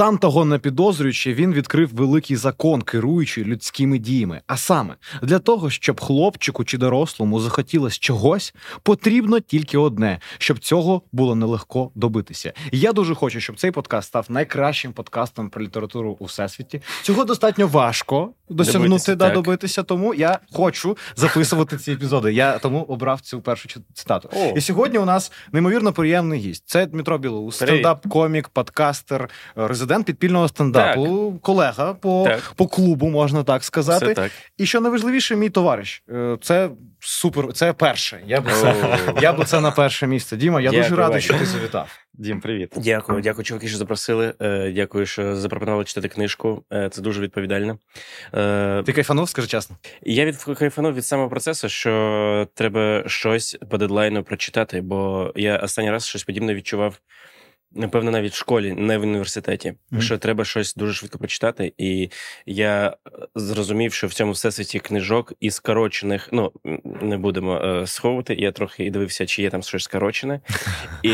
Сам того не підозрюючи, він відкрив великий закон, керуючи людськими діями. А саме для того, щоб хлопчику чи дорослому захотілось чогось, потрібно тільки одне, щоб цього було нелегко добитися. Я дуже хочу, щоб цей подкаст став найкращим подкастом про літературу у всесвіті. Цього достатньо важко досягнути Добитися, да, так. добитися. Тому я хочу записувати ці епізоди. Я тому обрав цю першу цитату. О. І сьогодні у нас неймовірно приємний гість. Це Дмитро Білоус, стендап-комік, подкастер, е, резидент підпільного стендапу, колега по, Так. по клубу, можна так сказати. Все так. І що найважливіше, мій товариш. Е, Це супер, це перше. Я би це, я би це на перше місце. Діма, я дуже радий, що ти завітав. Дім, привіт. Дякую, дякую, чуваки, що запросили. Е, Дякую, що запропонували читати книжку. Е, Це дуже відповідально. Ти кайфанув, скажи чесно. Я від кайфанув від самого процесу, що треба щось по дедлайну прочитати, бо я останній раз щось подібне відчував. Напевно, навіть в школі, не в університеті, Мгм. що треба щось дуже швидко прочитати. І я зрозумів, що в цьому всесвіті книжок і скорочених, ну не будемо е, сховувати. Я трохи і дивився, чи є там щось скорочене. І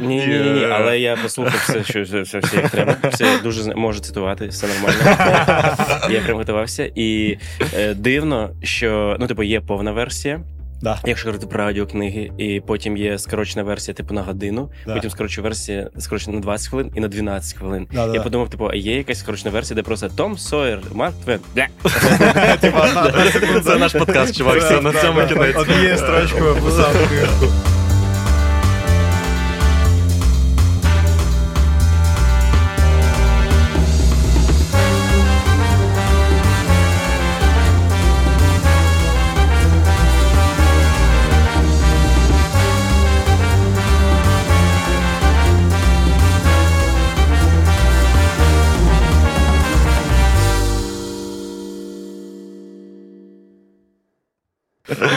ні, ні, ні. Але я послухав все, що все, все, все як треба. Все дуже можу цитувати, все нормально. Я прям готувався. І е, дивно, що ну, типу, є повна версія. Да. Якщо говорити про аудіокниги, і потім є скорочена версія, типу на годину, Да. потім скорочена версія скорочена на 20 хвилин і на 12 хвилин. Да-да-да. Я подумав, типу, а є якась скорочена версія, де просто Том Сойер, Марк Твен. Це наш подкаст, чувак. На цьому кінець. Однією строчкою писав книжку.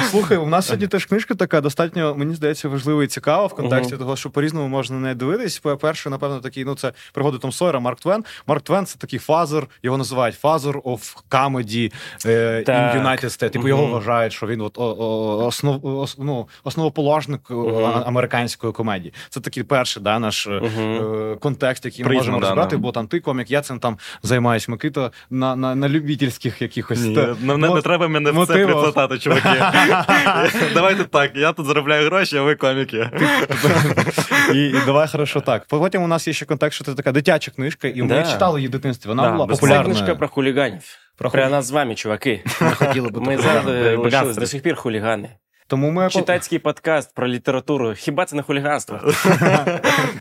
Слухай, у нас сьогодні теж книжка така достатньо, мені здається, важлива і цікава в контексті того, що по-різному можна на неї дивитись. По-перше, напевно, такий, ну це пригоди Том Сойера, Марк Твен. Марк Твен це такий фазер, його називають фазер of comedy е, in United States. Типу його вважають, що він от основ, ос, ну, основоположник е, американської комедії. Це такий перший да, наш е, контекст, який ми можемо да, розібрати, бо там ти комік, я цим там займаюсь Микита на, на, на любительських якихось. Ні, та- не, не, не треба мене в це приплетати, чуваки. Давайте так, я тут заробляю гроші, а ви коміки. І, і давай хорошо так. Потім у нас є ще контекст, що це така дитяча книжка, і ми Да. читали її в дитинстві. Вона Да, була популярна. Це книжка про хуліганів. Про нас з вами, чуваки. Ми лишились Багатство. до сих пір хулігани. Тому ми Читацький подкаст про літературу. Хіба це не хуліганство?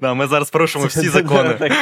Да, Ми зараз порушимо всі закони.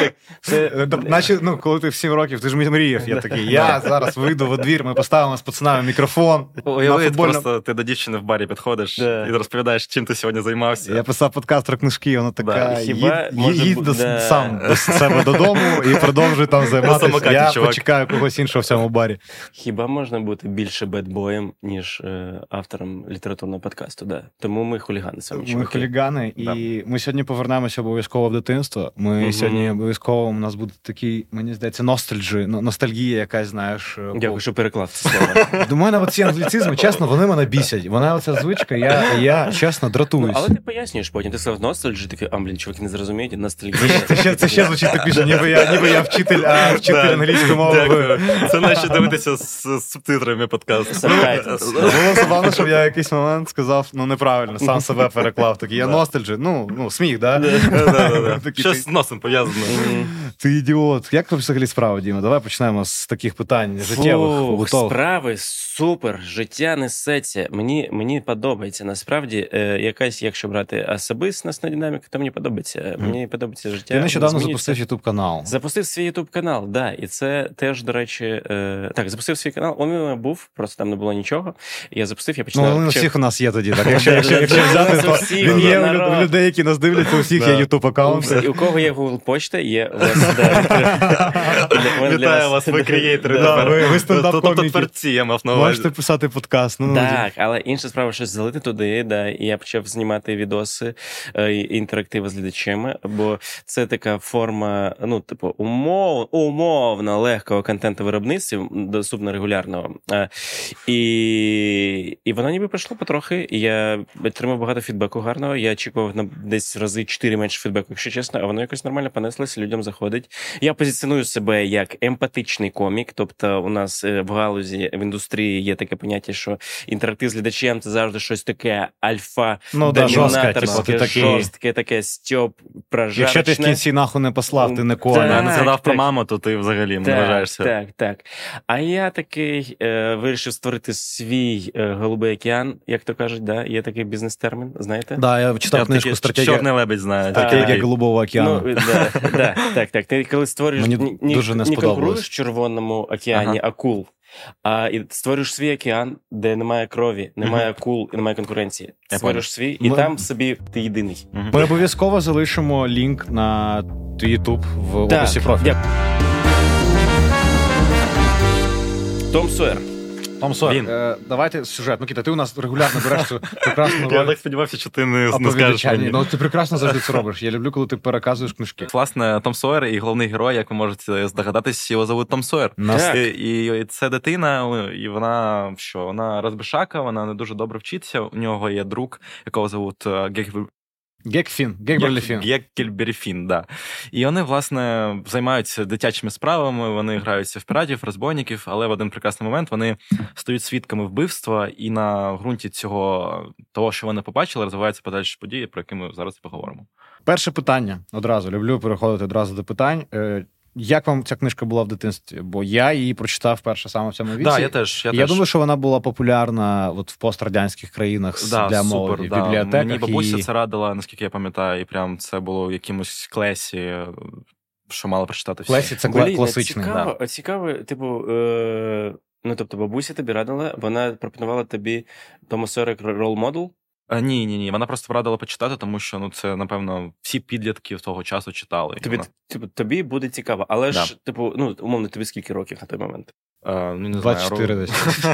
Е, Наче, ну, коли ти в 7 років, ти ж мріяв, я такий, я зараз вийду во двір, ми поставимо з пацанами мікрофон. на Уяви, футбольному- просто ти до дівчини в барі підходиш і розповідаєш, чим ти сьогодні займався. Я писав подкаст про книжки, вона така, їдь, сам до себе додому і продовжуй там займатися. Я почекаю когось іншого в цьому барі. Хіба можна бути більше бедбоєм, ніж е, автором літературного подкасту? Да. Тому ми хулігани самі. Ми чуваки. хулігани, Да. і ми сьогодні повернемося обов'язково в дитинство. Ми Мгм. сьогодні обов'язково у нас буде такий, мені здається, ностальджі, ну, ностальгія, якась, знаєш. е, Дякую, що переклав це слово. До мене ці англіцизми, чесно, вони мене бісять. Вона оця звичка, я, я чесно Ну, дратуюсь. але ти пояснюєш потім. Ти сказав ностальджі, такий, а, блін, чуваки не зрозуміють, ностальгія. Це ще, це ще звучить так більше, ніби я, ніби я вчитель, а вчитель Да. англійської мови. Дякую. Це наче дивитися з, з субтитрами подкаст. Subtitles. Було забавно, щоб я якийсь момент сказав, ну неправильно, сам себе переклав. Такий, я ностальджі. Ну, ну, сміх, да? Щось з носом пов'язано. Ти ідіот. Як взагалі справа, Діма? Давай почнемо з таких питань життєвих, справи супер, життя несеться. Мені, мені подобається. Насправді, е, якась, якщо брати особистісна динаміка, то мені подобається. Мені подобається життя. Ти нещодавно запустив ютуб канал. Запустив свій ютуб канал, да, і це теж, до речі, е, так, запустив свій канал. Он у мене був, просто там не було нічого. Я запустив, я Ну, починав. вони у всіх у нас є тоді. Так, якщо, якщо, якщо взяти, то він є у людей, які нас дивляться, у всіх є У аккаунт. у кого є Google почта, є у вас Вітаю вас, ви креатори. Ви- стендап-коміки. Творці, я мав на увазі. Можете писати подкаст. Ну, ну, Так, але інша справа, щось залити туди, да, і я почав знімати відоси е, інтерактиви з глядачами, бо це така форма, ну, типу, умов, умовно легкого контенту виробництва, доступно регулярного. Е, і, і воно ніби прийшло потроху. Трохи, і я отримав багато фідбеку гарного. Я очікував на десь рази чотири менше фідбеку, якщо чесно, а воно якось нормально понеслося, людям заходить. Я позиціоную себе як емпатичний комік. Тобто, у нас е, в галузі в індустрії є таке поняття, що інтерактив з глядачем це завжди щось таке альфа, Ну, да, жорстке, типу, жорстке, таке стьоп, прожарочне. Якщо ти в кінці нахуй не послав, ти не коня. Я не згадав про маму, то ти взагалі не вважаєшся. так, так. А я такий е, вирішив створити свій е, голубий океан, як то кажуть, да? є такий бізнес-термін, знаєте? Да, я читав Я книжку «Стратегія, Чорний лебедь знає. стратегія. Голубого океану. Ну, да, да, так, так. Ти коли створюєш Мені ні, ні, дуже не не конкуруєш в червоному океані акул, а і створюєш свій океан, де немає крові, немає акул і немає конкуренції. Я Створюєш свій, і Ми- там собі ти єдиний. Ми обов'язково залишимо лінк на твій YouTube в описі профілю. Том Сойер. Том Сойер, Він. е, давайте сюжет. Микита, ти у нас регулярно береш цю прекрасну Я так сподівався, що ти не, не скажеш мені. Ну ти прекрасно завжди це робиш. Я люблю, коли ти переказуєш книжки. Власне, Том Сойер і головний герой, як ви можете здогадатись, його зовут Том Сойер. Так. І, і це дитина, і вона що? Вона розбишака, вона не дуже добре вчиться. У нього є друг, якого зовут е, Гек- Гекфін, Гекберліфін. Да. І вони, власне, займаються дитячими справами, вони граються в піратів, розбойників, але в один прекрасний момент вони стають свідками вбивства, і на ґрунті цього того, що вони побачили, розвиваються подальші події, про які ми зараз і поговоримо. Перше питання одразу. Люблю переходити одразу до питань. Як вам ця книжка була в дитинстві? Бо я її прочитав перше саме в цьому віці. Да, я теж. Я, Я теж. думаю, що вона була популярна от в пострадянських країнах з- Да, для супер, молоді в да. бібліотеках. Мені бабуся і... це радила, наскільки я пам'ятаю, і прям це було в якомусь клесі, що мала прочитати всі. Лесі це Блін, класичний. Цікаво, а цікаво, типу, е, ну тобто бабуся тобі радила, вона пропонувала тобі Тома Сойера як рол-модел. А, ні, ні, ні. Вона просто порадила почитати, тому що ну це, напевно, всі підлітки того часу читали. Тобі, вона- типу, тобі буде цікаво, але Да. ж, типу, ну, умовно, тобі скільки років на той момент? А, ну, не 24 знаю, десь.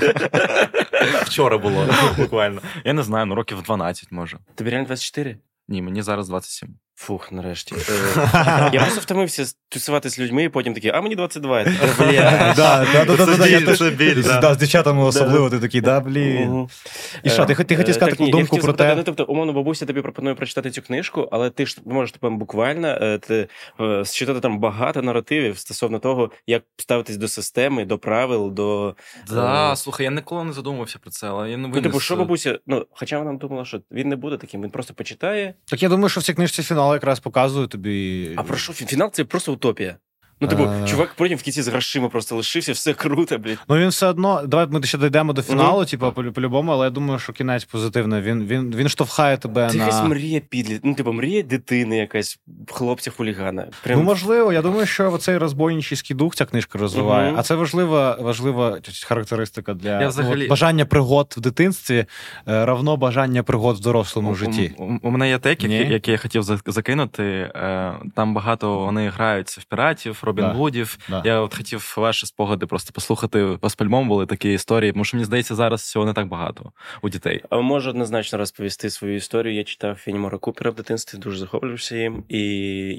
Вчора було, буквально. Я не знаю, ну років 12, може. Тобі реально 24? Ні, мені зараз 27. Фух, нарешті. Е, Я просто втомився тусувати з людьми, і потім такий, а мені 22. Я такий, Бля. Да, да, да, да, да, да, я біль, теж- це біль, да. Да, З дівчатами особливо ти такий, да, блін. І що, ти хотів Е, сказати таку я думку про те- Ну, тобто, умовно, бабуся тобі пропонує прочитати цю книжку, але ти ж можеш типу, буквально е, ти, считати там багато наративів стосовно того, як ставитись до системи, до правил, до. Да, слухай, я ніколи не задумувався про це, але я не Ну, типу, що бабуся, ну, хоча вона думала, що він не буде таким, він просто почитає. Так я думаю, що в цій книжці фінал якраз показує тобі. А про що фінал це просто утопія. Ну, типу, Е. чувак потім в кінці з грошима просто лишився, все круто, блядь. Ну він все одно. Давай ми ще дійдемо до фіналу, типу, по- по-любому, але я думаю, що кінець позитивний. Він, він, він штовхає тебе Це на. якась мрія підліт. Ну, типу, мрія дитини якась, хлопця-хулігана. Прям... Ну, можливо, я думаю, що оцей розбойничий дух ця книжка розвиває. Мгм. А це важлива, важлива характеристика для Я взагалі- бажання пригод в дитинстві е, равно бажання пригод в дорослому У- житті. У, у, у мене є тек, Ні? який, який я хотів закинути. Е, Там багато вони граються в піратів, Робін Да. Гудів. Да. Я от хотів ваші спогади просто послухати. У вас по-любому були такі історії, тому що мені здається, зараз цього не так багато у дітей. А Можу однозначно розповісти свою історію. Я читав Фенімора Купера в дитинстві, дуже захоплювався їм. І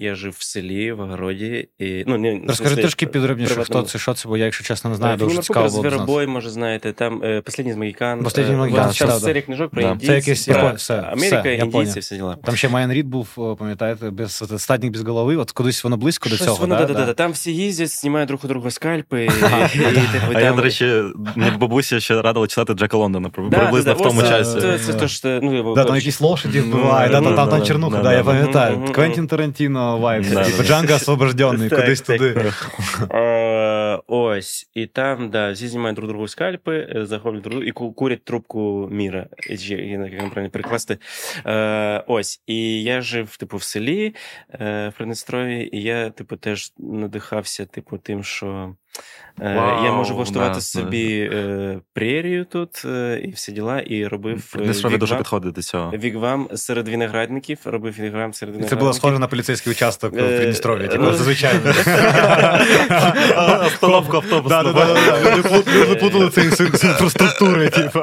я жив в селі, в огороді. І, ну, не, Розкажи трішки підробніше, хто це, що це, бо я, якщо чесно, не знаю, дуже цікаво Купер, було. Зверобой, може, знаєте, там е, з Магікан». «Последній Магікан», от зараз серія книжок про Да. індійців, Це якийсь про все, Америка, індійці, всі діла. Там ще Майан Рід був, пам'ятаєте, без статник без голови. От кудись воно близько до цього. воно, да? да, да, Да. да. Там всі їздять, знімають друг у друга скальпи. типу, А я, до речі, бабуся ще радила читати Джека Лондона при- приблизно в тому часі. Це, ну, там якісь лошаді вбивають, там, ну, ну, чернуха, ну, да, я ну, пам'ятаю. ну, ну, Квентін Тарантіно вайб, Да, типу. Джанго освобожденний, кудись туди. Е, Ось, і там, да, всі знімають друг другу скальпи, е, захоплюють друг другу і курять трубку міра. Як вам правильно перекласти. Е, Ось, і я жив, типу, в селі в Приднестрові, і я, типу, теж надихався, типу, тим, що е, я можу влаштувати да, собі е, прерію тут е, і всі діла, і робив Придністров'я дуже підходить до цього. Вігвам серед виноградників, робив вігвам серед Це виноградників. було схоже на поліцейський участок в Придністров'ї, типу, ну, зазвичай. Остановка автобусу. Да, да, да, да. Люди плут- Люди плутали це з з типу.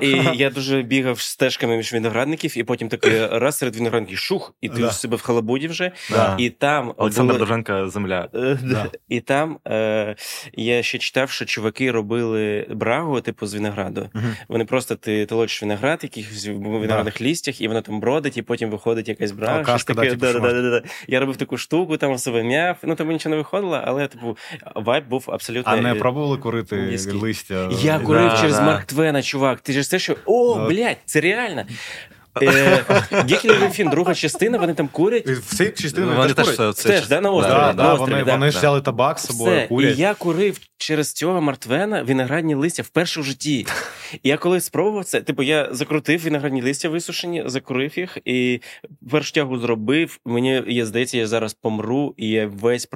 І я дуже бігав стежками між виноградників, і потім такий раз серед виноградників шух, і ти Да. в себе в халабуді вже. І там Олександр Довженка земля. І там я ще читав, що чуваки робили брагу, типу, з винограду. Мгм. Вони просто ти толочиш виноград, якихось в виноградних лістях, і воно там бродить, і потім виходить якась брага. Да, таке. Да, да, да. Я робив таку штуку, там себе мяв. Ну тому нічого не виходило, але типу вайб був абсолютно. А не е, пробували курити Низький. листя? Я курив Да, через да. Марк Твена, чувак. Ти ж це що? О, блядь, це реально. Е, Гекель Фін, друга частина, вони там курять. І В цій частині Вони теж курять? Теж, да, на острові, Да, на да, острові, вони, ж взяли табак з собою, Все. І я курив через цього Мартвена виноградні листя вперше в житті. І я коли спробував це, типу, я закрутив виноградні листя висушені, закурив їх, і першу тягу зробив. Мені я здається, я зараз помру, і я весь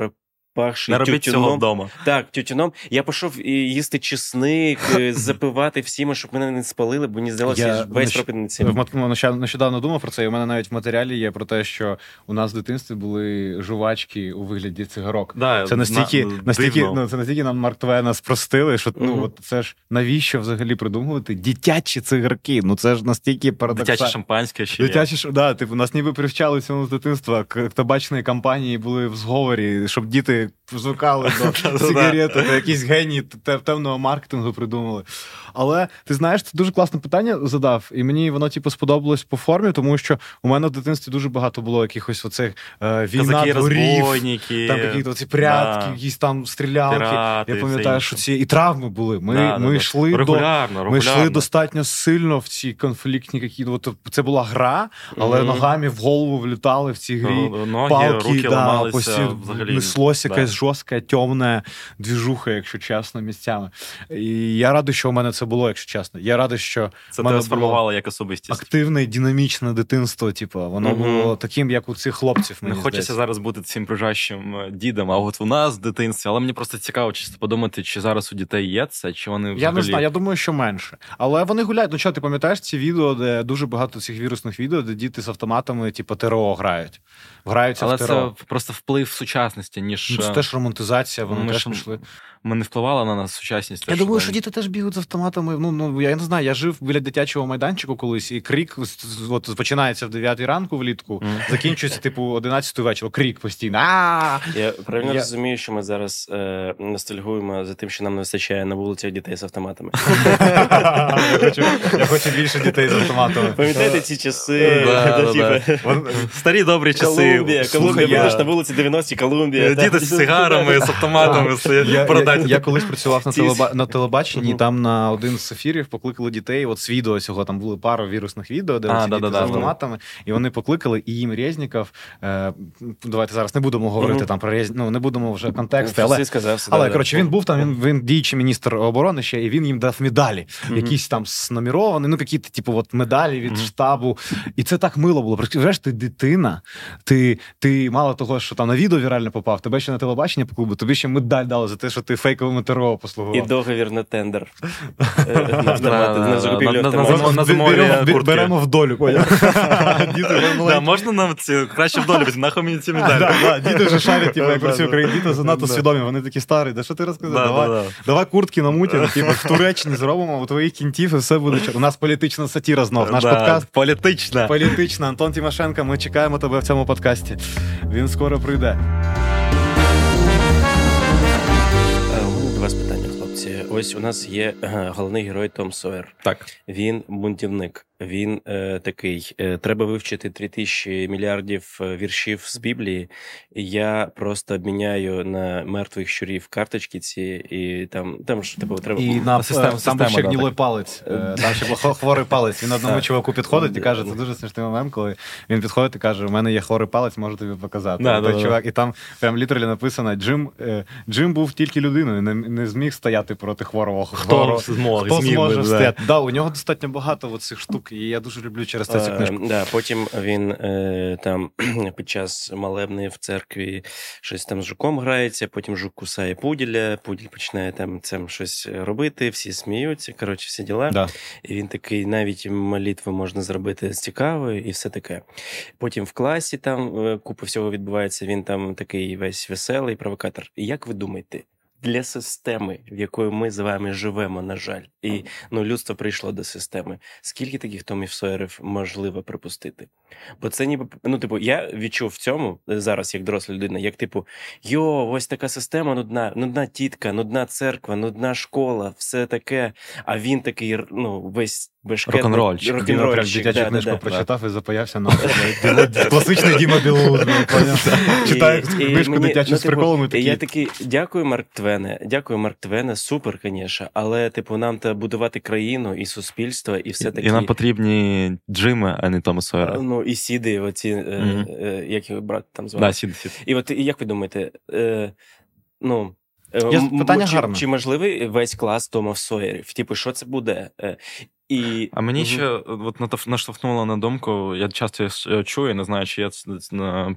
пропахший Не робіть цього вдома. Так, тютюном. Я пішов і їсти чесник, е, запивати всіми, щоб мене не спалили, бо мені здалося, Я весь мат- ну, Нещодавно думав про це, і у мене навіть в матеріалі є про те, що у нас в дитинстві були жувачки у вигляді цигарок. Да, Це настільки, на- настільки, дивно. ну, це настільки нам Марк Твена спростили, що ну Мгм. от це ж навіщо взагалі придумувати дитячі цигарки? Ну це ж настільки парадоксально. Дитяче шампанське ще. Дитячі да, типу, нас ніби привчали цьому з дитинства. К- Табачні кампанії були в зговорі, щоб діти звикали до сигарети, якісь генії те- темного маркетингу придумали. Але ти знаєш, це дуже класне питання задав, і мені воно типу сподобалось по формі, тому що у мене в дитинстві дуже багато було якихось оцих е, війна дворів. Там якісь оці прятки, якісь там стрілялки. Пірати, Я пам'ятаю, що ці і травми були. Ми, Да, ми да. йшли до регулярно, ми регулярно. йшли достатньо сильно в ці конфліктні які. От, це була гра, але Мгм. ногами в голову влітали в цій грі. Ноги, Палки, руки да, ламалися постійно взагалі. неслось Да. Якась жорстка, темна двіжуха, якщо чесно, місцями. І я радий, що у мене це було, якщо чесно. Я радий, що Це мене сформувало як особистість. активне, динамічне дитинство. Типу, воно Мгм. було таким, як у цих хлопців. Не хочеться здається. зараз бути цим прижащим е, дідом, а от у нас в дитинстві. Але мені просто цікаво чисто подумати, чи зараз у дітей є це, чи вони взагалі... Я не знаю, я думаю, що менше. Але вони гуляють. Ну що, ти пам'ятаєш ці відео, де дуже багато цих вірусних відео, де діти з автоматами, типу, ТРО грають. Граються Але в ТРО. це просто вплив сучасності, ніж Ну, це е, теж романтизація, вони ми теж пішли. Ми не впливала на нас сучасність. Я думаю, що діти теж бігають з автоматами. Ну, ну я не знаю, я жив біля дитячого майданчику колись, і з- от, починається в 9 ранку влітку, закінчується, типу, 11 вечора. Крик постійно. Я правильно розумію, що ми зараз е, ностальгуємо за тим, що нам не вистачає на вулицях дітей з автоматами. Я хочу, більше дітей з автоматами. Пам'ятаєте ці часи? Да, типу, Старі добрі часи. Колумбія, Колумбія, будеш на вулиці 90 Колумбія. Е, Діти з сигарами, з автоматами стоять Я, я, колись працював на, телеба... на телебаченні, Мгм. там на один з ефірів покликали дітей. От з відео цього там були пара вірусних відео, де А, ці да-да-да, з автоматами, і вони покликали, і їм Резніков. Е, давайте зараз не будемо говорити Мгм. там про Рез... ну не будемо вже контексти, але. сказав, все, Але да, да. коротше, він був там. Він він діючий міністр оборони ще, і він їм дав медалі, Мгм. якісь там сноміровані, ну якісь типу, от медалі від штабу. І це так мило було. Представляєш, ти дитина, ти, ти мало того, що там на відео вірально попав, тебе ще на телебачення по клубу, тобі ще медаль дали за те, що ти фейковими ТРО І послугував. договір на тендер. На закупівлю беремо, в долю, можна нам ці краще вдолі, візьмі, нахуй мені ці медалі. Да, да, Діти вже шарять, про да. Україну. Діти занадто Да. свідомі, вони такі старі. Да що ти розказав? Давай, да, да. давай куртки намутимо, типу, в Туреччині зробимо, у твоїх кінтів і все буде. У нас політична сатіра знов. Наш подкаст Політична. політична. Антон Тимошенко, ми чекаємо тебе в цьому подкасті. Він скоро прийде. Ось у нас є е, головний герой Том Сойер. Так. Він бунтівник. Він е, такий. Е, треба вивчити 3000 мільярдів е, віршів з Біблії. І я просто обміняю на мертвих щурів карточки ці, і там, там ж типу, треба. І на е, там був ще да, гнілий палець. Е, Там ще був хворий палець. Він одному чуваку підходить і каже, це дуже смішний момент, коли він підходить і каже: у мене є хворий палець, можу тобі показати. Да, той да, чувак, і там прям літералі написано: Джим, е, Джим був тільки людиною, не, не зміг стояти проти хворого. Хто хворого. зможе, Хто зможе да. стояти? Да, у нього достатньо багато цих штук, і я дуже люблю через це цю Е, книжку. да, потім він е, там під час молебни в церкві щось там з жуком грається, потім жук кусає пуділя, пуділь починає там цим щось робити, всі сміються, коротше, всі діла. Да. І він такий, навіть молитву можна зробити з цікавою і все таке. Потім в класі там е, купа всього відбувається, він там такий весь веселий провокатор. І як ви думаєте, для системи, в якої ми з вами живемо, на жаль, і ну, людство прийшло до системи. Скільки таких Томів Сойерів можливо припустити? Бо це ніби ну, типу, я відчув в цьому зараз, як доросла людина, як типу, йо, ось така система нудна, нудна тітка, нудна церква, нудна школа, все таке. А він такий, ну, весь бешкетний. Рок-н-рольчик. Він Рок-н-рольчик, прям дитячу да, книжку да, да. прочитав і запаявся на класичний Діма Білоус. Читає І- і книжку дитячу ну, з типу, І я такий. дякую, Марк Твене. Дякую, Марк Твене, супер, звісно. Але, типу, нам треба будувати країну і суспільство, і все таки. І нам потрібні Джими, а не Тома Сойера. Ну, і сіди, оці, е, е, як його брат там звати. Да, сід, сід. І от як ви думаєте, е, ну. питання чи, гарне. чи можливий весь клас Томов Сойерів? Типу, що це буде? І... А мені Мгм. ще от наштовхнуло на думку, я часто е, чую, не знаю, чи є це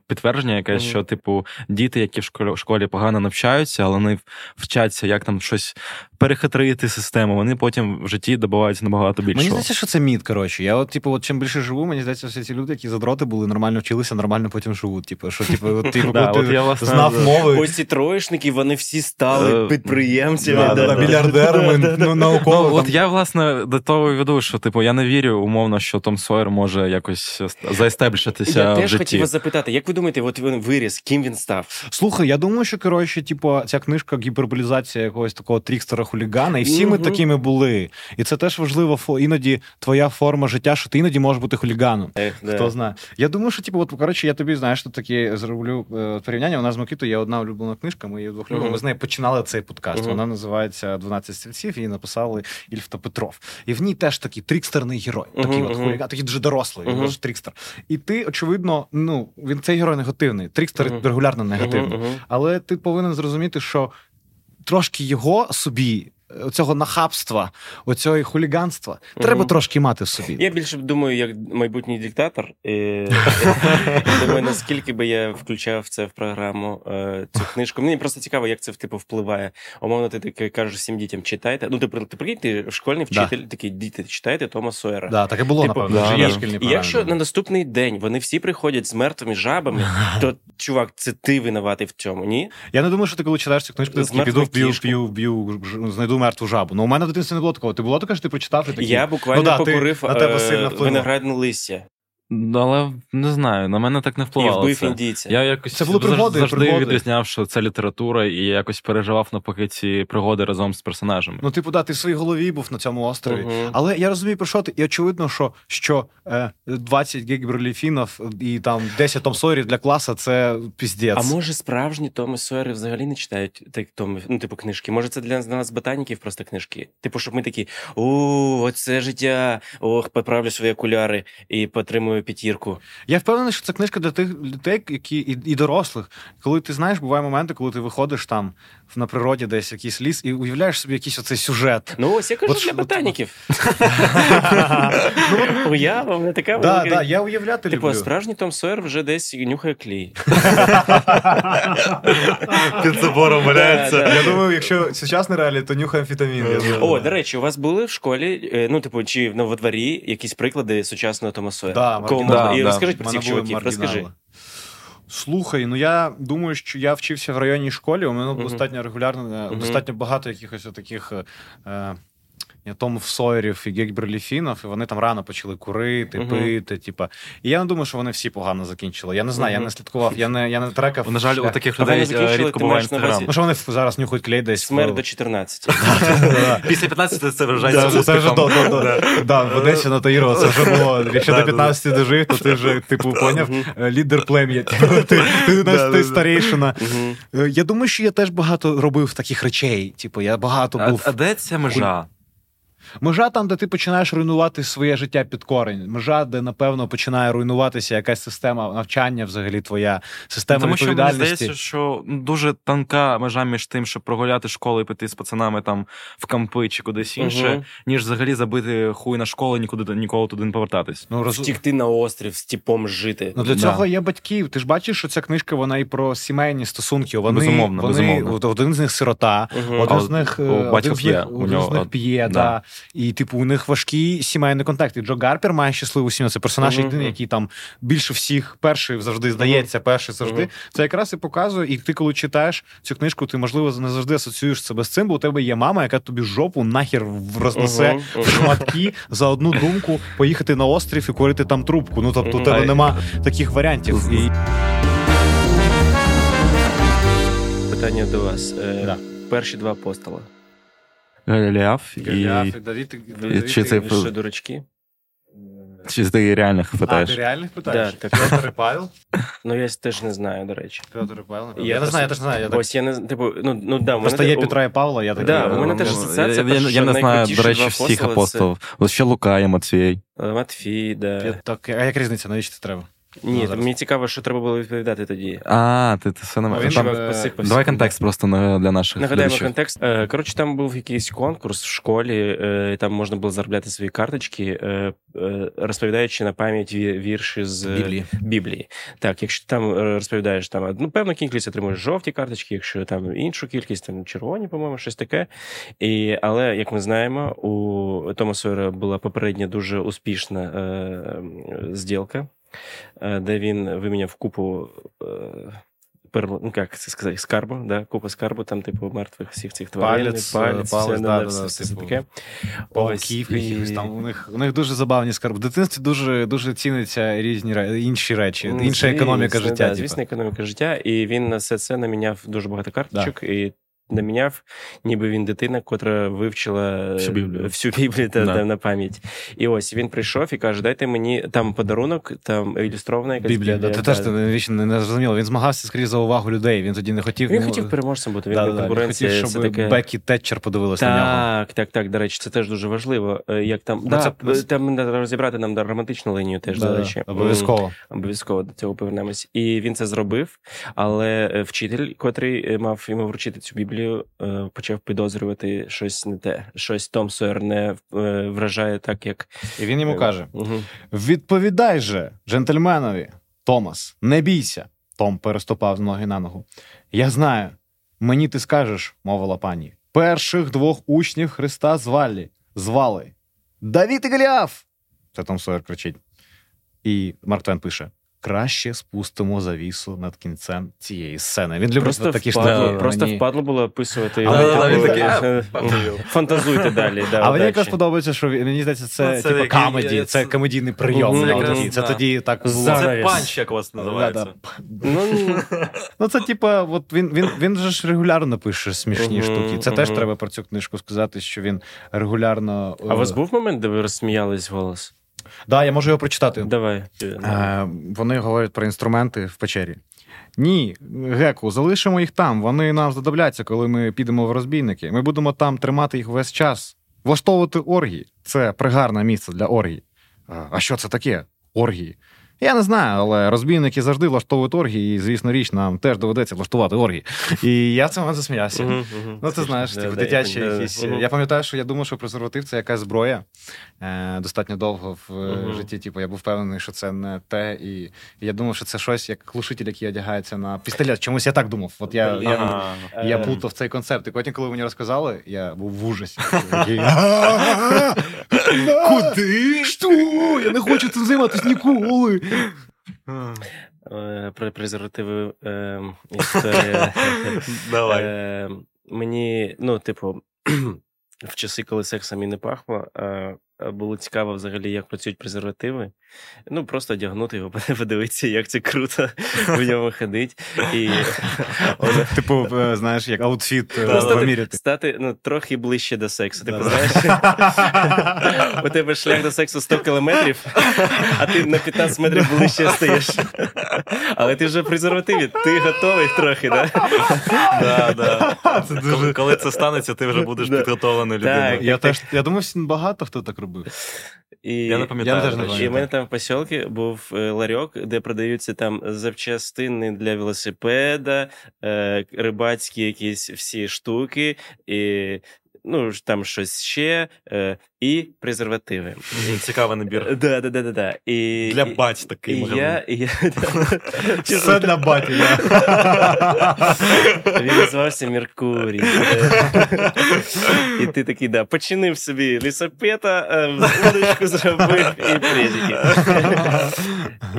підтвердження якесь, Мгм. що, типу, діти, які в школі, в школі погано навчаються, але вони вчаться, як там щось перехитрити систему, вони потім в житті добиваються набагато більшого. Мені здається, що це міт, коротше. Я от, типу, от чим більше живу, мені здається, всі ці люди, які задроти були, нормально вчилися, нормально потім живуть. Типу, що, типу, от, типу, Да, коли от ти знав да. мови. Ось ці троєшники, вони всі стали підприємцями. Мільярдерами, науково. Ну, от я, власне, до того веду, що типу я не вірю умовно, що Том Сойер може якось заестеблішитися Я в теж житті. хотів вас запитати, як ви думаєте, от він виріс, ким він став? Слухай, я думаю, що коротше, типу, ця книжка гіперболізація якогось такого трікстера хулігана, і всі ми такими були. І це теж важливо іноді твоя форма життя, що ти іноді можеш бути хуліганом. Ех, да. Хто знає. Я думаю, що типу, от коротше, я тобі знаєш, тут таке зроблю е, порівняння. У нас з Микітою є одна улюблена книжка. Ми її любимо. Мгм. Ми з нею починали цей подкаст. Мгм. Вона називається «12 стрільців. Її написали Ільф та Петров. І в ній теж такий трікстерний герой. Такий Мгм, от хуліган, такий дуже дорослий, Мгм. ж трікстер. І ти, очевидно, ну він цей герой негативний. Трікстер регулярно негативний. Але ти повинен зрозуміти, що трошки його собі. Оцього нахабства, оцього хуліганства треба Мгм. трошки мати в собі. Я більше думаю, як майбутній диктатор. І... Думаю, наскільки би я включав це в програму е, цю книжку. Мені просто цікаво, як це типу впливає. Умовно, ти таки кажеш всім дітям читайте. Ну, ти, при- ти прикинь, ти школьний вчитель, такий діти, читайте Тома Сойера. Да, так і було, Типу, напевно. І якщо на наступний день вони всі приходять з мертвими жабами, то чувак, це ти винуватий в цьому, ні? Я не думаю, що ти коли читаєш цю книжку, ти піду вб'ю, кішкою. Мертву жабу. Ну, у мене в дитинстві не було такого. Ти було таке, що ти прочитав такий. Я буквально ну, да, ти- на тебе е, сильно вплинуло. виноградне листя Але не знаю, на мене так не і вбив це. індійця. Я якось Це були завжди- пригоди, завжди пригоди. відрізняв, що це література, і я якось переживав навпаки ці пригоди разом з персонажами. Ну, типу, да, ти в своїй голові був на цьому острові. Мгм. Але я розумію, про що ти. І очевидно, що, що е, 20 гігберліфінів і там 10 Том Сойерів для класа це піздець. А може справжні Томи Сойери взагалі не читають так томи, ну, типу, книжки? Може, це для нас ботаніків просто книжки? Типу, щоб ми такі: о, оце життя, ох, поправлю свої окуляри і потримую п'ятірку. Я впевнений, що це книжка для тих людей, які і, і дорослих. Коли ти знаєш, буває моменти, коли ти виходиш там на природі, десь якийсь ліс, і уявляєш собі якийсь оцей сюжет. Ну, ось я кажу От для ботаніків. Уява, в мене така Да, велика. да, я уявляти Типу, справжній Том Сойер вже десь нюхає клей. Під забором валяється. Я думаю, якщо сучасний реалії, то нюхає амфетамін. О, до речі, у вас були в школі, е, ну, типу, чи на во дворі якісь приклади сучасного Тома Сойера? Да, маргінали. можна? І Да, да. розкажіть про цих чуваків, маргінали. розкажи. Слухай, ну я думаю, що я вчився в районній школі. У мене Мгм. достатньо регулярно, uh-huh. достатньо багато якихось таких. Е, Томов Сойерів і Гекберліфінов, і вони там рано почали курити, Мгм. пити. Типа. І я не думаю, що вони всі погано закінчили. Я не знаю, я не слідкував, я не, я не трекав. На жаль, у таких людей е, рідко буває інстаграм. Ну, що вони зараз нюхають клей десь. Смерть до 14. Після 15 це Да, вважається це вже до, в Одесі на Таїрово це вже було. Якщо до 15 дожив, то ти вже, типу, поняв, е, лідер плем'я. Ти. Е, Я думаю, що я теж багато робив таких речей. Типу, я багато був. а де ця межа? Межа там, де ти починаєш руйнувати своє життя під корень. Межа, де, напевно, починає руйнуватися якась система навчання, взагалі, твоя система Тому що мені відповідальності. здається, що ну, дуже тонка межа між тим, щоб прогуляти школу і піти з пацанами там в кампи чи кудись інше, Мгм. ніж взагалі забити хуй на школу нікуди ніколи туди не повертатись. Ну, роз... Втікти на острів з типом жити. Ну, для Да. цього є батьків. Ти ж бачиш, що ця книжка вона і про сімейні стосунки. Вони, Безумовно, вони безумовно. один з них сирота, Мгм. один з них, у е, один батьків з них, є, у нього, з них от, п'є. да. І, типу, у них важкі сімейні контакти. Джо Гарпер має щасливу сім'ю. Це персонаж Мгм. єдиний, який там більше всіх перший завжди здається, перший завжди. Мгм. Це якраз і показує, і ти, коли читаєш цю книжку, ти можливо не завжди асоціюєш себе з цим, бо у тебе є мама, яка тобі жопу нахер рознесе в шматки за одну думку поїхати на острів і курити там трубку. Ну тобто, у тебе нема таких варіантів. І Питання до вас. Е, Да. Перші два апостола. Голіаф і Давід, і чи це що, дурачки? чи ти реальних А, ти реальних питаєш? Да, так. Петр і Павел? Ну, я теж не знаю, до речі. Петр і Павел? Я Я, не знаю, я теж не знаю. Я так... Ось я не типу, ну, ну да, мене Просто є у- Петра і Павла, я так Да, я- у мене теж асоціація, я, я, я не знаю, до речі, всіх апостолів. Ось ще Лука і Матвій. Матфій, да. Так, а як різниця, навіщо це треба? Ні, Ну, мені цікаво, що треба було відповідати тоді. А, ти, ти все А не він Чувак е. Давай контекст просто для наших Нагадаємо глядачів. контекст. Е, Коротше, там був якийсь конкурс в школі, е, там можна було заробляти свої карточки, розповідаючи на пам'ять вірші з Біблії. Біблії. Так, якщо ти там розповідаєш там одну певну кількість, отримуєш жовті карточки, якщо там іншу кількість, там червоні, по-моєму, щось таке. І, але, як ми знаємо, у Тома Сойера була попередня дуже успішна зділка, де він виміняв купу. Е, перл- ну, як це сказати, скарбу, да? купа скарбу, там, типу, мертвих всіх цих тварин, Палець, палець, палець, все, да, да, все, да, все типу, таке. Пауків Ось, і- там. У них, у них дуже забавні скарби. В дитинстві дуже, дуже ціниться різні інші речі, Ну, інша економіка звісно, життя. Да, типу. звісно, економіка життя. І він на все це наміняв дуже багато карточок. І наміняв, ніби він дитина, котра вивчила Всю Біблію. всю Біблію та, Да. та, на пам'ять. І ось він прийшов і каже: дайте мені там подарунок, там ілюстрована якась Біблія, да, ти теж навіщо не, не зрозуміло. Він змагався скоріше за увагу людей. Він тоді не хотів. Він ну, хотів переможцем бути. Він да, да, конкуренція. хотів, щоб таке... Бекі Тетчер подивилась на нього. Так, так, так. До речі, це теж дуже важливо. Е, Як там, Ну, да, це- там розібрати нам романтичну лінію теж, Да, до да, речі. Обов'язково. Обов'язково до цього повернемось. І він це зробив, але е, вчитель, котрий е, мав йому вручити цю біблію, е, почав підозрювати щось не те. Щось Том Сойер не е, вражає так, як. І він йому каже: Угу. Відповідай же, джентльменові, Томас, не бійся. Том переступав з ноги на ногу. Я знаю, мені ти скажеш, мовила пані. Перших двох учнів Христа звали. звали. Давід і Голіаф! Це Том Сойер кричить. І Марк Твен пише: краще спустимо завісу над кінцем цієї сцени. Він любить Просто, такі впадло, штуки. просто Мені- впадло було описувати. Але- його, але Фантазуйте далі. Да, А мені якраз подобається, що він- мені здається, це, Ну, це типу камеді, я- це це- комедійний прийом. Це да. тоді так було. Це панч, як у вас називається. Ну, Ну, це типа, от він, він, він же ж регулярно пише смішні штуки. Це теж треба про цю книжку сказати, що він регулярно. а у вас е, був момент, де ви розсміялись голос? Да, я можу його прочитати. Давай. Е, вони говорять про інструменти в печері. Ні, Геку, залишимо їх там. Вони нам знадобляться, коли ми підемо в розбійники. Ми будемо там тримати їх весь час. Влаштовувати оргії. Це пригарне місце для оргії. «А, А що це таке? Оргії? Я не знаю, але розбійники завжди влаштовують оргії, і, звісно, річ, нам теж доведеться влаштувати оргії. І я цьому засміявся. Мгм, мгм. Ну, ти знаєш, Да, типу, дитячі да. якісь. Мгм. Я пам'ятаю, що я думав, що презерватив це якась зброя е, достатньо довго в е, житті. Типу, я був впевнений, що це не те. І, я думав, що це щось як глушитель, який одягається на пістолет. Чомусь я так думав. От я, я, я плутав цей концепт. І потім, коли мені розказали, я був в ужасі. Куди? Що? Я не хочу цим займатися ніколи. Е, Про презервативи е, історія. Давай. Е, Мені, ну, типу, в часи, коли сексом і не пахло, було цікаво взагалі, як працюють презервативи. Ну, просто одягнути його, подивитися, як це круто в ньому ходить. І Типу, е, знаєш, як outfit е, поміряти. стати ну, трохи ближче до сексу. Типу, знаєш, у тебе шлях до сексу 100 кілометрів, а ти на 15 метрів ближче стаєш. Але ти вже в презервативі, ти готовий трохи, да? Да, да. Коли, коли це станеться, ти вже будеш Да. підготовленою людиною. Я теж я думав, що багато хто так робив. І... Я не пам'ятаю. Я теж не до. І в мене там в посілці був е, ларьок, де продаються там запчастини для велосипеда, е, рибацькі якісь всі штуки. І ну там щось ще е, і презервативи. Цікавий набір. Да, да, да, да, да. І, Для і- бать такий і може я, і я, Все для баті. Він називався Меркурій. Е, І ти такий, да, починив собі лісопета, е, вудочку зробив і презики.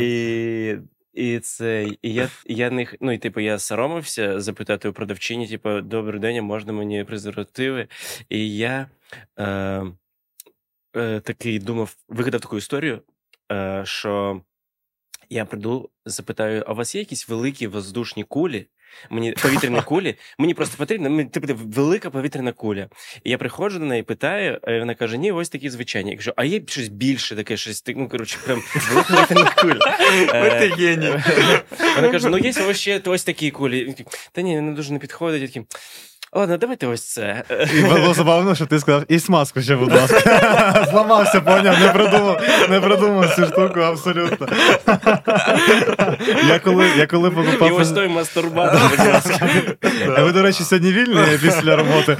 І, і це, я, я не, ну, і, типу, я соромився запитати у продавчині, типу, добрий день, можна мені презервативи? І я е, е, такий думав, вигадав таку історію, е, що я прийду, запитаю, а у вас є якісь великі воздушні кулі? Мені повітряні кулі, мені просто потрібно, типу, велика повітряна куля. І я приходжу до неї, питаю, і вона каже: ні, ось такі звичайні. Я кажу, а є щось більше, таке щось, ну коротше, прям велика повітряна куля. Е, ти геній. Вона каже: ну є ось ще ось такі кулі. Та ні, вони дуже не. Я такий, Ладно, давайте ось це. І було забавно, що ти сказав, і смазку ще, будь ласка. Зламався, поняв, не придумав, не придумав цю штуку абсолютно. Я коли, я коли І ось той мастурбатор, будь ласка. А ви, до речі, сьогодні вільні після роботи.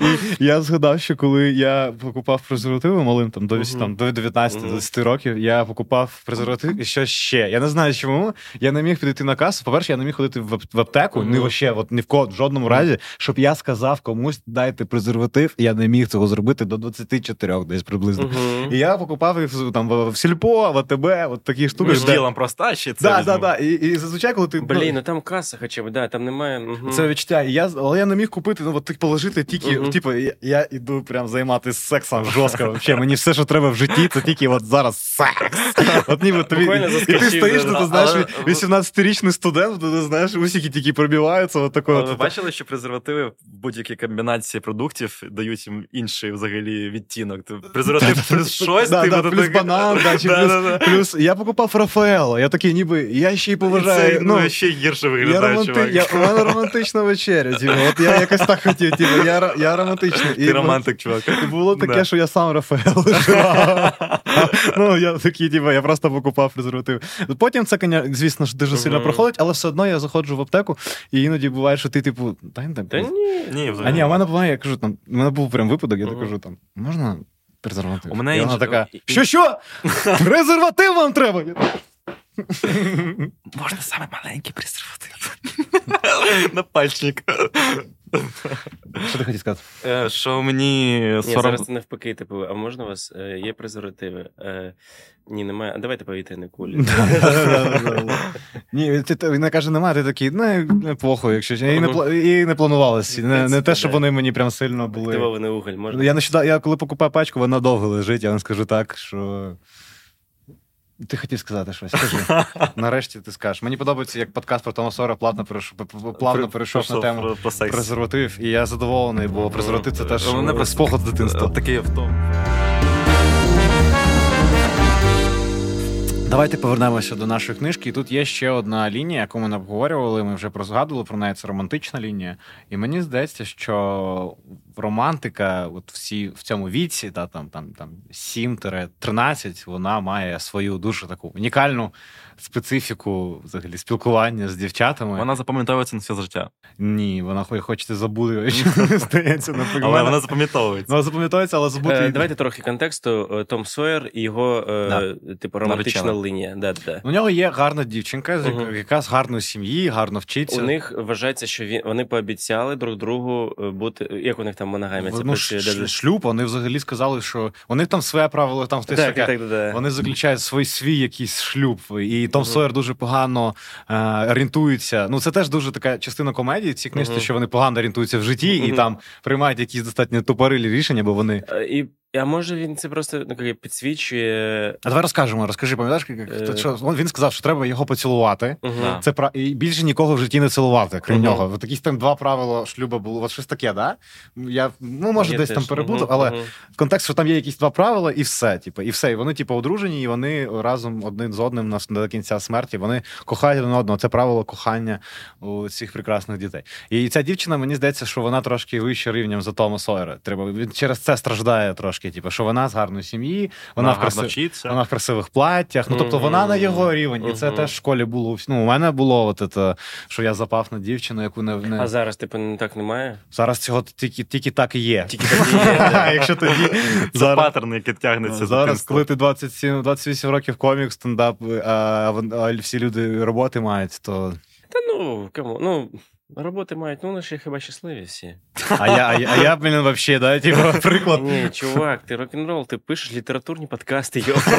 І я згадав, що коли я покупав презервативи малим там, до, там, до 19-20 років, я покупав презерватив і що ще. Я не знаю чому. Я не міг підійти на касу. По-перше, я не міг ходити в ап- в аптеку, ні вообще, от ні в ко в жодному разі, щоб я сказав комусь, дайте презерватив. Я не міг цього зробити до 24 десь приблизно. Мгм. І я покупав їх в- там в в сільпо, в АТБ, от такі штуки. Ми ж де- ділом проста, чи це Да, да, да. І, і зазвичай, коли ти ну, Блін, ну там каса хоча б, да, там немає. мгм. це відчуття. І Я, але я не міг купити, ну от так положити тільки, Мгм. типу, я, я іду прям займатися сексом жорстко. Вообще. Мені все, що треба в житті, це тільки от зараз секс. От ніби тобі. І ти стоїш, ну, ти знаєш, 18-річний студент, ти знаєш, усіки тільки пробиваються, от такого. Але ви бачили, що презервативи в будь-якій комбінації продуктів дають їм інший взагалі відтінок. Ти- Презерватив плюс щось, да, ти да, плюс так- банан, да, чи плюс, я покупав Рафаело. Я такий, ніби я ще й поважаю. Це ну, ну, ще гірше Я виглядає, романти... чувак. я, у мене романтична вечеря. Типу, от я якось так хотів, типу, я, ро- я романтичний. Ти романтик, чувак. І було таке, Да. що я сам Рафаел. Ну, я такий, типу, я просто покупав презерватив. Потім це, коня- звісно ж, дуже сильно проходить, але все одно я заходжу в аптеку, і іноді буває, що ти, типу, дай Ні. Ні, А взагалі. ні, у мене буває, я кажу, там, у мене був прям випадок, я так кажу, там, можна презерватив? У мене і вона інше- така, що, що? Презерватив вам треба? Я так, Можна саме маленький презерватив. На пальчик. Що ти хотів сказати? Е, Що мені Ні, сором... зараз це навпаки, типу, а можна у вас е, є презервативи? Е, ні, немає. А давайте повітряні кулі. Ні, він каже, немає, ти такий, ну, плохо, якщо. І не, пла- не планувалось. Не, те, щоб вони мені прям сильно були. Активований уголь можна. Я нещодавно, я коли покупаю пачку, вона довго лежить, я вам скажу так, що. Ти хотів сказати щось, скажи. Нарешті ти скажеш. Мені подобається, як подкаст про Тома Сора плавно перейшов, плавно перейшов на тему про, презерватив, і я задоволений, бо презерватив це теж е, спогад з дитинства. Такий авто. Давайте повернемося до нашої книжки. І тут є ще одна лінія, яку ми не обговорювали. Ми вже прозгадували про неї. Це романтична лінія. І мені здається, що романтика, от всі в цьому віці, та там там там 7-13, вона має свою дуже таку унікальну специфіку взагалі спілкування з дівчатами. Вона запам'ятовується на все життя. Ні, вона хо- хочете забути, що стається наприклад. Але вона запам'ятовується. Вона запам'ятовується, але забути. Е, давайте трохи контексту. Е, Том Сойер і його е, типу романтична лінія. Да, да. У нього є гарна дівчинка, яка з гарної сім'ї, гарно вчиться. У них вважається, що вони пообіцяли друг другу бути. Як у них там моногамія? Це ну, ш- шлюб, вони взагалі сказали, що вони там своє правило, там Так, так, так, так. Вони заключають свій свій якийсь шлюб, і Том Мгм. Сойер дуже погано е, орієнтується. Ну, це теж дуже така частина комедії. Ці книжки, Мгм. що вони погано орієнтуються в житті і там приймають якісь достатньо тупорилі рішення, бо вони. Е, І а може він це просто ну, як підсвічує. А давай розкажемо. Розкажи, пам'ятаєш, як- Е. що він сказав, що треба його поцілувати. Да. Це пра... і більше нікого в житті не цілувати, крім Мгм. нього. От якісь там два правила шлюбу було. От щось таке, да? Я ну може Я десь теж. там переплутав, Мгм, але контекст, що там є якісь два правила, і все. Типу, і все. І вони, типу, одружені, і вони разом один з одним нас до кінця смерті. Вони кохають один одного. Це правило кохання у цих прекрасних дітей. І ця дівчина, мені здається, що вона трошки вище рівнем за Тома Сойера. Треба він через це страждає трошки. Таке, типу, що вона з гарної сім'ї, вона, Вона в, краси... вчиться. вона в красивих платтях. Ну, тобто вона на його рівень. І це теж в школі було. Ну, у мене було от це, що я запав на дівчину, яку не, не... А зараз, типу, не так немає? зараз цього тільки, тільки так і є. Тільки такі є. Якщо тоді Це паттерн, який тягнеться зараз, коли ти 27, 28 років комік, стендап, а, а всі люди роботи мають, то. Та ну, кому? Ну, роботи мають, ну, наші хіба щасливі всі. А я, а я, а я блін, вообще, да, типу, приклад. Ні, чувак, ти рок-н-рол, ти пишеш літературні подкасти, yo, про,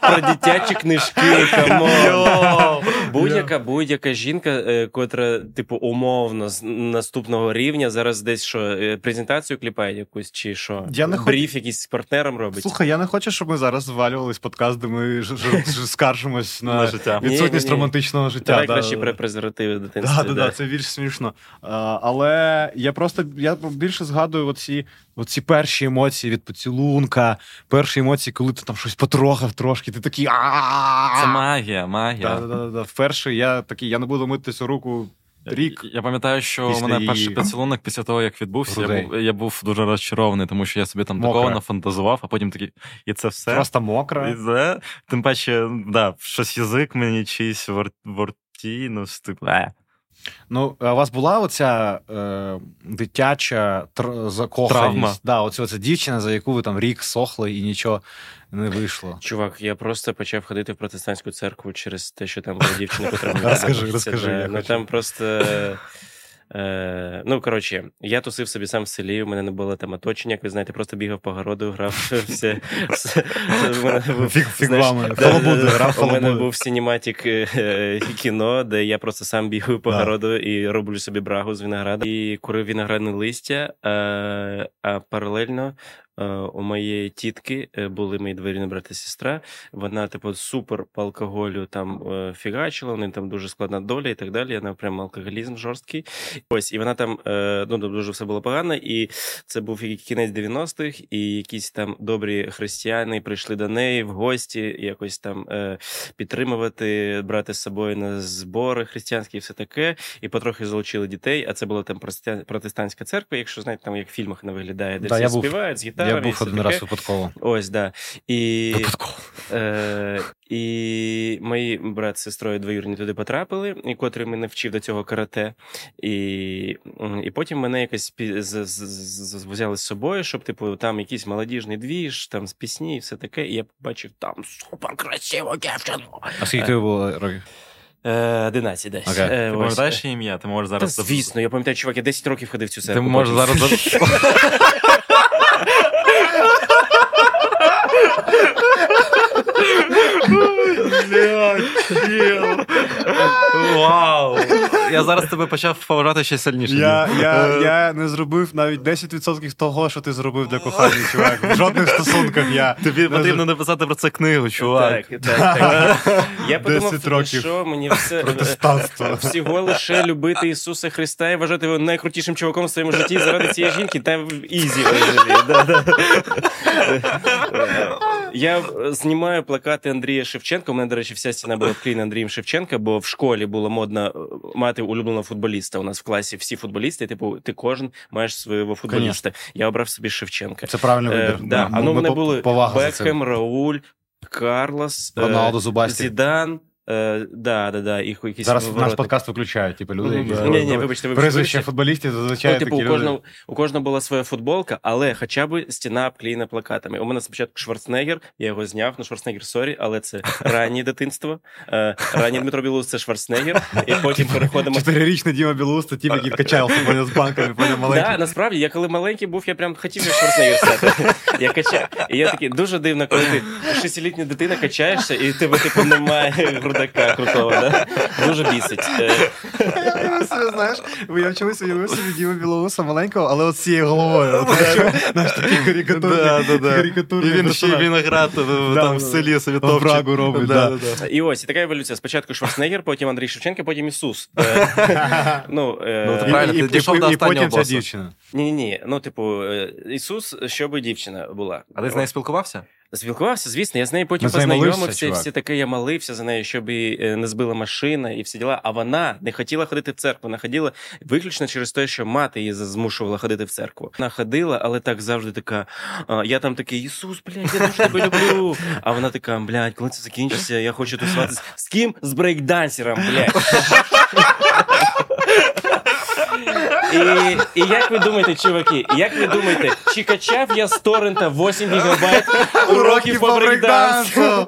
про дитячі книжки, come on. Будь-яка, будь-яка жінка, е, котра, типу, умовно з наступного рівня, зараз десь що, е, презентацію кліпає якусь, чи що? Я не Бріф якийсь з партнером робить. Слухай, я не хочу, щоб ми зараз звалювались подкаст, де ми ж, ж, ж, скаржимось на, На життя. відсутність романтичного життя. Давай да, краще да. про презервативи в дитинстві. Да, да, да, це більш смішно. А, але я просто я більше згадую оці, оці перші емоції від поцілунка, перші емоції, коли ти там щось потрогав трошки, ти такий. Це магія, магія. Да, да, да, да. Вперше я такий, я не буду митися руку рік. Я пам'ятаю, що у мене її перший поцілунок після того, як відбувся, я був, я був дуже розчарований, тому що я собі там мокра. такого нафантазував, а потім такий, і це все. Просто І мокра. це, тим паче, да, щось язик мені чийсь в ворті, ну, типу, е. Ну, а у вас була оця е, дитяча тр- закоханість? Да, оця, оця дівчина, за яку ви там рік сохли і нічого не вийшло. Чувак, я просто почав ходити в протестантську церкву через те, що там була дівчина, котра мені Розкажи, розкажи, я Ну хочу. там просто. Е, ну, коротше, я тусив собі сам в селі, у мене не було там оточення, як ви знаєте, просто бігав по городу, грав все. У мене був синематік е, кіно, де я просто сам бігаю по городу і роблю собі брагу з винограду. І курив виноградне листя, е, а паралельно е, у моєї тітки е, були мої двоюрідні брат і сестра. Вона, типу, супер по алкоголю там е, фігачила, неї там дуже складна доля і так далі. Вона прям алкоголізм жорсткий. Ось, і вона там е, ну, дуже все було погано. І це був кінець 90-х, і якісь там добрі християни прийшли до неї в гості, якось там е, підтримувати, брати з собою на збори християнські і все таке. І потрохи залучили дітей. А це була там протестан- протестантська церква, якщо знаєте, там як в фільмах вона виглядає, де Да, всі співають з гітарами. Я був один раз випадково. Ось, да. І, Випадково. е, і мої брат з сестрою двоюрні туди потрапили, і котрий мене вчив до цього карате. І, і потім мене якось взяли з собою, щоб, типу, там якийсь молодіжний двіж, там з пісні і все таке. І я побачив там супер красиву дівчину. А скільки тобі було років? Е, 11 десь. Окей. Е, Ти ось. пам'ятаєш ім'я? Ти можеш Та, звісно, я пам'ятаю, чувак, я 10 років ходив в цю Ти можеш потім. зараз... Вау! Я зараз тебе почав поважати ще сильніше. Я, я, Е, я не зробив навіть 10% того, що ти зробив для кохання, чувак. В жодних стосунках я. Тобі не потрібно написати про це книгу, чувак. Так, так, так. Я 10 подумав, що мені все всього лише любити Ісуса Христа і вважати його найкрутішим чуваком в своєму житті заради цієї жінки та в easy взагалі. Да, да. Я знімаю плакати Андрія Шевченка. У мене, до речі, вся стіна була вклеєна Андрієм Шевченка, бо в школі було модно е, мати улюбленого футболіста. У нас в класі всі футболісти, типу, ти кожен маєш свого футболіста. Я обрав собі Шевченка. Це правильний Е, вибір. Ми, А ну Ми вони були. Бекхем, Рауль, Карлос, е, Роналдо Зубастік. Зідан. Е, да, да, да, їх якісь Зараз наш воротники. подкаст виключають, типу, люди, які Ні, ні, вибачте, вибачте. прізвище футболістів зазвичай Ну, типу, такі у люди. кожного, у кожного була своя футболка, але хоча б стіна обклеєна плакатами. У мене спочатку Шварценеггер, я його зняв, ну Шварценеггер, сорі, але це раннє дитинство. Е, ранній Дмитро Білоус це Шварценеггер, і потім переходимо. Чотирирічний Діма Білоус, то тіп, який поняв, з банками, поняв, маленький. Да, насправді, я коли маленький був, я прям хотів як Шварценеггер стати. Я качав. І я такий дуже дивно, коли ти шестилітня дитина качаєшся, і тебе типу немає грудака крутого. Да? Дуже бісить. Е, Я собі, знаєш, я чомусь уявив собі Діма Білоуса маленького, але от з цією головою. Да, да. карикатурні І він ще виноград е, там в селі собі топче. Робить. І ось і така еволюція. Спочатку Шварценеггер, потім Андрій Шевченко, потім Ісус. Е, Ну, Ну, правильно, ти дійшов до останнього потім ця дівчина. Ні, ні, ну, типу, Ісус, щоб дівчина була. А ти з нею спілкувався? Спілкувався, звісно, я з нею потім познайомився, і все таке я молився за нею, щоб її е, не збила машина і всі діла. А вона не хотіла ходити в церкву. Вона ходила виключно через те, що мати її змушувала ходити в церкву. Вона ходила, але так завжди така. Я там такий, Ісус, блядь, я дуже тебе люблю. А вона така, блядь, коли це закінчиться, я хочу тусуватися. З ким? З брейкдансером, блядь. І, і як ви думаєте, чуваки, як ви думаєте, чи качав я з торрента 8 гігабайт уроків по брейкдансу?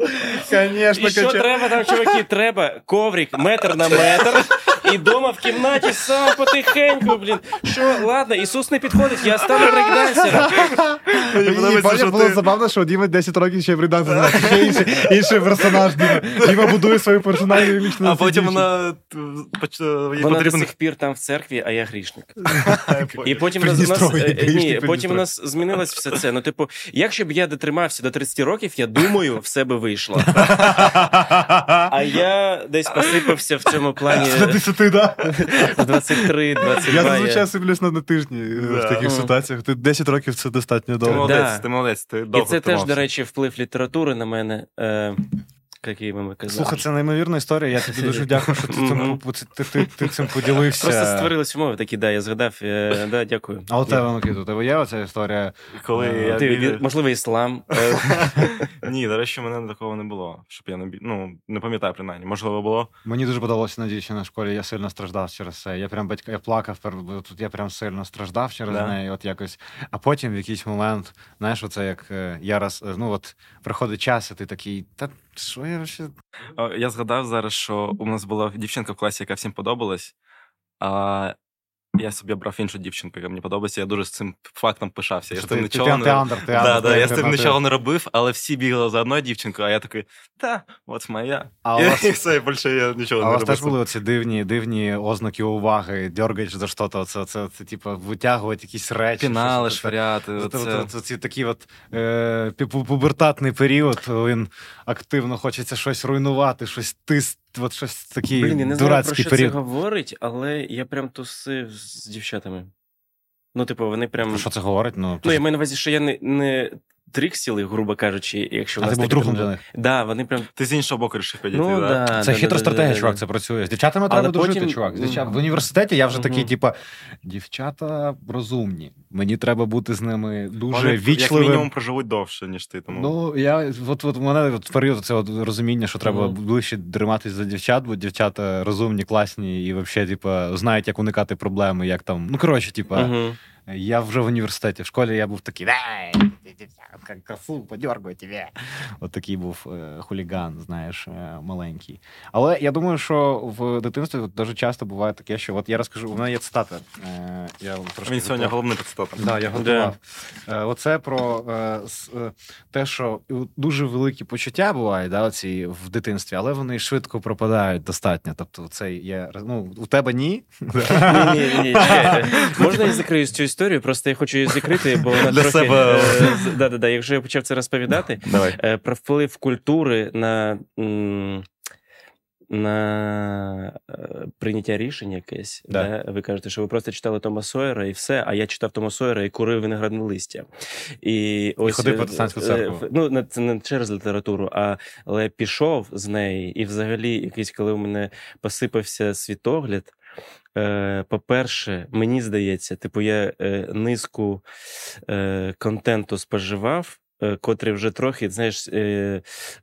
Конечно, І що треба там, чуваки? Треба коврик метр на метр. І дома в кімнаті сам потихеньку, блін. Що, ладно, Ісус не підходить, я стану брейкдансером. Мені подобається, що було ти- забавно, що Діма 10 років ще брейкданс знає. Ще інший, інший персонаж Діма. Діма будує свою персональну лічну А потім вона е, поч- їй Вона до потрібен сих пір там в церкві, а я грішник. І потім у нас, нас, е, ні, при потім у нас змінилось все це. Ну, типу, якщо б я дотримався до 30 років, я думаю, все би вийшло. А я десь посипався в цьому плані До 10, да? в 23, 22. Я зазвичай сиплюсь на тижні е, в таких ситуаціях. Ти 10 років це достатньо Ти молодець, ти молодець, ти І це теж, до речі, вплив літератури на мене. Е, ми казали. Слухай, це неймовірна історія. Я тобі дуже дякую, що ти цим, ти, ти, ти, ти цим поділився. Просто створились умови такі, да, я згадав. Е, да, дякую. А у тебе, Микита, у тебе є оця історія? Коли Е, я Ти, біля- можливо, іслам. Ні, до речі, мене такого не було. Щоб я не ну, не пам'ятаю принаймні. Можливо, було. Мені дуже подобалося на дівчині в школі. Я сильно страждав через це. Я прям батька, я плакав, бо тут я прям сильно страждав через Да. неї. От якось. А потім в якийсь момент, знаєш, оце як е, я раз, ну от приходить час, і ти такий, та що я ще. Я згадав зараз, що у нас була дівчинка в класі, яка всім подобалась. А я собі обрав іншу дівчинку, яка мені подобається. Я дуже з цим фактом пишався. Я з тим ти, ти, нічого не Да, да, я з цим нічого не робив, але всі бігали за одною дівчинкою, а я такий, та, от моя. А І вас- все, більше я нічого А не у вас робив. теж були оці дивні, дивні ознаки уваги, дергаєш за що то це, це, це, типу, витягувати якісь речі. Пінали, от, ці такий от е, пубертатний період, він активно хочеться щось руйнувати, щось тис, от щось такий Блін, я не знаю, про що період. це говорить, але я прям тусив з дівчатами. Ну, типу, вони прям. Про що це говорить? Ну, Ну, я маю на увазі, що я не, не триксіли, грубо кажучи, якщо а ти був другом для них. Да, вони прям. Ти з іншого боку вирішив підійти, Ну, да? да, Це да, хитра да, стратегія, да, да, чувак, це працює. З дівчатами Але треба дружити, чувак. З дівчат... В університеті я вже такий, Мгм. типа, дівчата розумні. Мені треба бути з ними дуже Вони, як мінімум, проживуть довше, ніж ти. Тому... Ну, я от, от у мене от період це от розуміння, що треба Мгм. ближче триматись за дівчат, бо дівчата розумні, класні і взагалі, типа, знають, як уникати проблеми, як там. Ну, коротше, типа, Мгм. я вже в університеті. В школі я був такий. «Ей, дівчатка, красу, подергаю тебе. От такий був е, хуліган, знаєш, е, маленький. Але я думаю, що в дитинстві от дуже часто буває таке, що от я розкажу, у мене є цитата. Е, я трошки Він сьогодні готував. головний підстата. Да, я готував. Е, Оце про е, с- е, те, що дуже великі почуття бувають да, оці в дитинстві, але вони швидко пропадають достатньо. Тобто, це є ну, у тебе ні. Ні, ні, ні, чекайте. Можна я закрию цю історію? Просто я хочу її закрити, бо вона Для трохи... себе. е, Да, да, да. Якщо я почав це розповідати, Давай. е, про вплив культури на, на е, прийняття рішень якесь. Да. Да. Ви кажете, що ви просто читали Тома Сойера і все, а я читав Тома Сойера і курив виноградне листя. І, ось, ходив в е, протестантську церкву. Ну, не- це не через літературу, а але пішов з неї, і взагалі, якийсь, коли у мене посипався світогляд. Е, По-перше, мені здається, типу, я е, низку е, контенту споживав, котрий вже трохи, знаєш,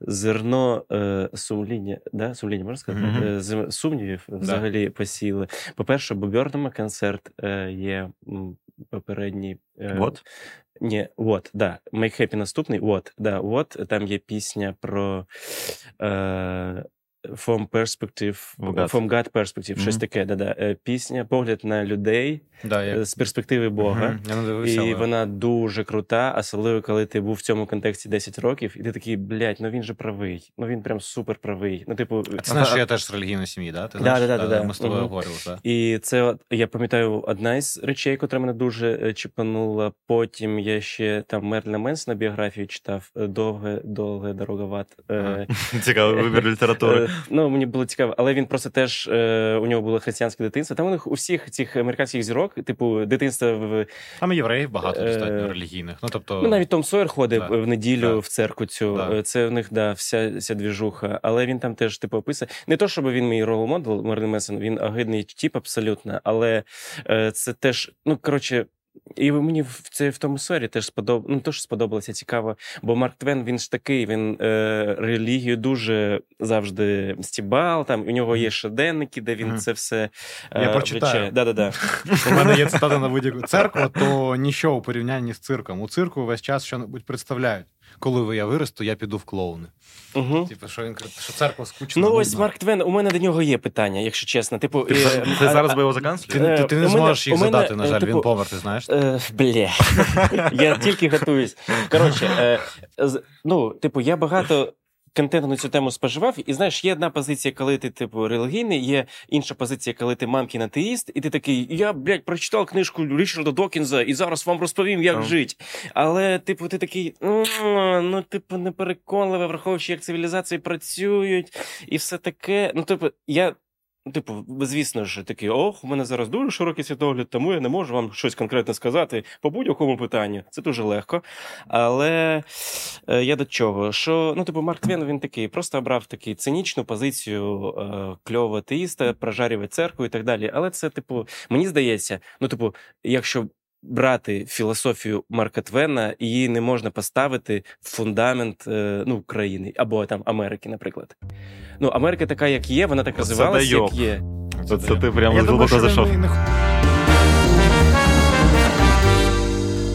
зерно сумління, да? сумління, можна сказати? Зем- сумнівів взагалі посіли. По-перше, Бобернема концерт є попередній. Вот. ні, вот, да. Make Happy наступний. Вот, да, вот. Там є пісня про е, From Perspective, God. From God Perspective, щось таке, да-да. Е, Пісня, погляд на людей Да, е, з перспективи Бога. Мгм, Я дивився. І але- вона дуже крута, особливо коли ти був в цьому контексті 10 років, і ти такий, блядь, ну він же правий. Ну він прям супер правий. Ну, типу, А Ти знаєш, що я теж з релігійної сім'ї, да? Ти знаєш? да, да, да, да. Ми з тобою говорили, так? І це я пам'ятаю одна із речей, котра мене дуже е, чіпанула. Потім я ще там Мерліна Менсона біографію читав довге, довге дороговат. Е, Цікавий вибір літератури. Е, ну, мені було цікаво, але він просто теж е, у нього було християнське дитинство. Там у них у всіх цих американських зірок, типу, дитинство в Там євреїв багато Е, достатньо релігійних. Ну тобто, ну навіть Том Сойер ходив Так. в неділю Так. в церкву цю. Е, Це у них да, вся, вся двіжуха. Але він там теж типу описує. Не то, щоб він мій рол-модел Мерлін Мессон, він огидний тип абсолютно, але е, це теж, ну коротше. І мені в це в тому сфері теж сподоб... ну, теж сподобалося цікаво. Бо Марк Твен він ж такий, він е, релігію дуже завжди стібал. Там у нього є щоденники, де він Мгм. це все е, Я прочитаю. Да, да, да. У мене є цитата на будь-яку церква, то ніщо у порівнянні з цирком. У цирку весь час що-небудь представляють. Коли я виросту, я піду в клоуни. Угу. Типу, що він що церква скучна. Ну ось. Марк Твен, у мене до нього є питання, якщо чесно. Типу, Ти, е, ти а- зараз би його Ти, ти, ти Е, не мене- зможеш їх мене, задати, на е, жаль, типу, він помер, ти знаєш? Е, бля. Я тільки готуюсь. Коротше, е, ну, типу, я багато. Контенту на цю тему споживав, і знаєш, є одна позиція, коли ти, типу, релігійний, є інша позиція, коли ти мамкін атеїст, і ти такий, я, блядь, прочитав книжку Річарда Докінза і зараз вам розповім, як oh. жити. Але, типу, ти такий, ну, типу, непереконливо, враховуючи, як цивілізації працюють, і все таке. Ну, типу, я. Ну, Типу, звісно ж, такий, ох, у мене зараз дуже широкий світогляд, тому я не можу вам щось конкретно сказати по будь-якому питанню. Це дуже легко. Але е, я до чого? Що, ну, типу, Марк Твен, він такий, просто обрав таку цинічну позицію е, кльового атеїста, прожарювати церкву і так далі. Але це, типу, мені здається, ну, типу, якщо брати філософію Марка Твена, її не можна поставити в фундамент е, ну, країни або там Америки, наприклад. Ну, Америка така, як є, вона так розвивалася, як є. Це, це ти прямо глибоко зайшов. не-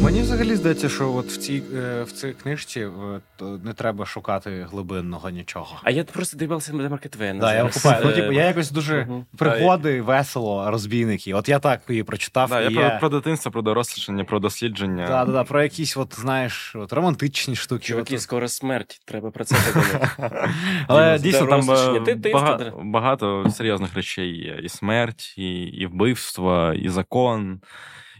Мені взагалі здається, що от в цій е, в цій книжці е, не треба шукати глибинного нічого. А я просто дивився на Марка Твена. Да, я окупаю. Ну, Е, типу, я якось дуже мгм. пригоди, весело, розбійники. От я так її прочитав. Да, я і про, про дитинство, про дорослішання, про дослідження. Да, да, да, про якісь, от, знаєш, от, романтичні штуки. Чуваки, от. скоро смерть, треба про це подумати. Але дійсно там е, багато серйозних речей є. І смерть, і, і вбивство, і закон,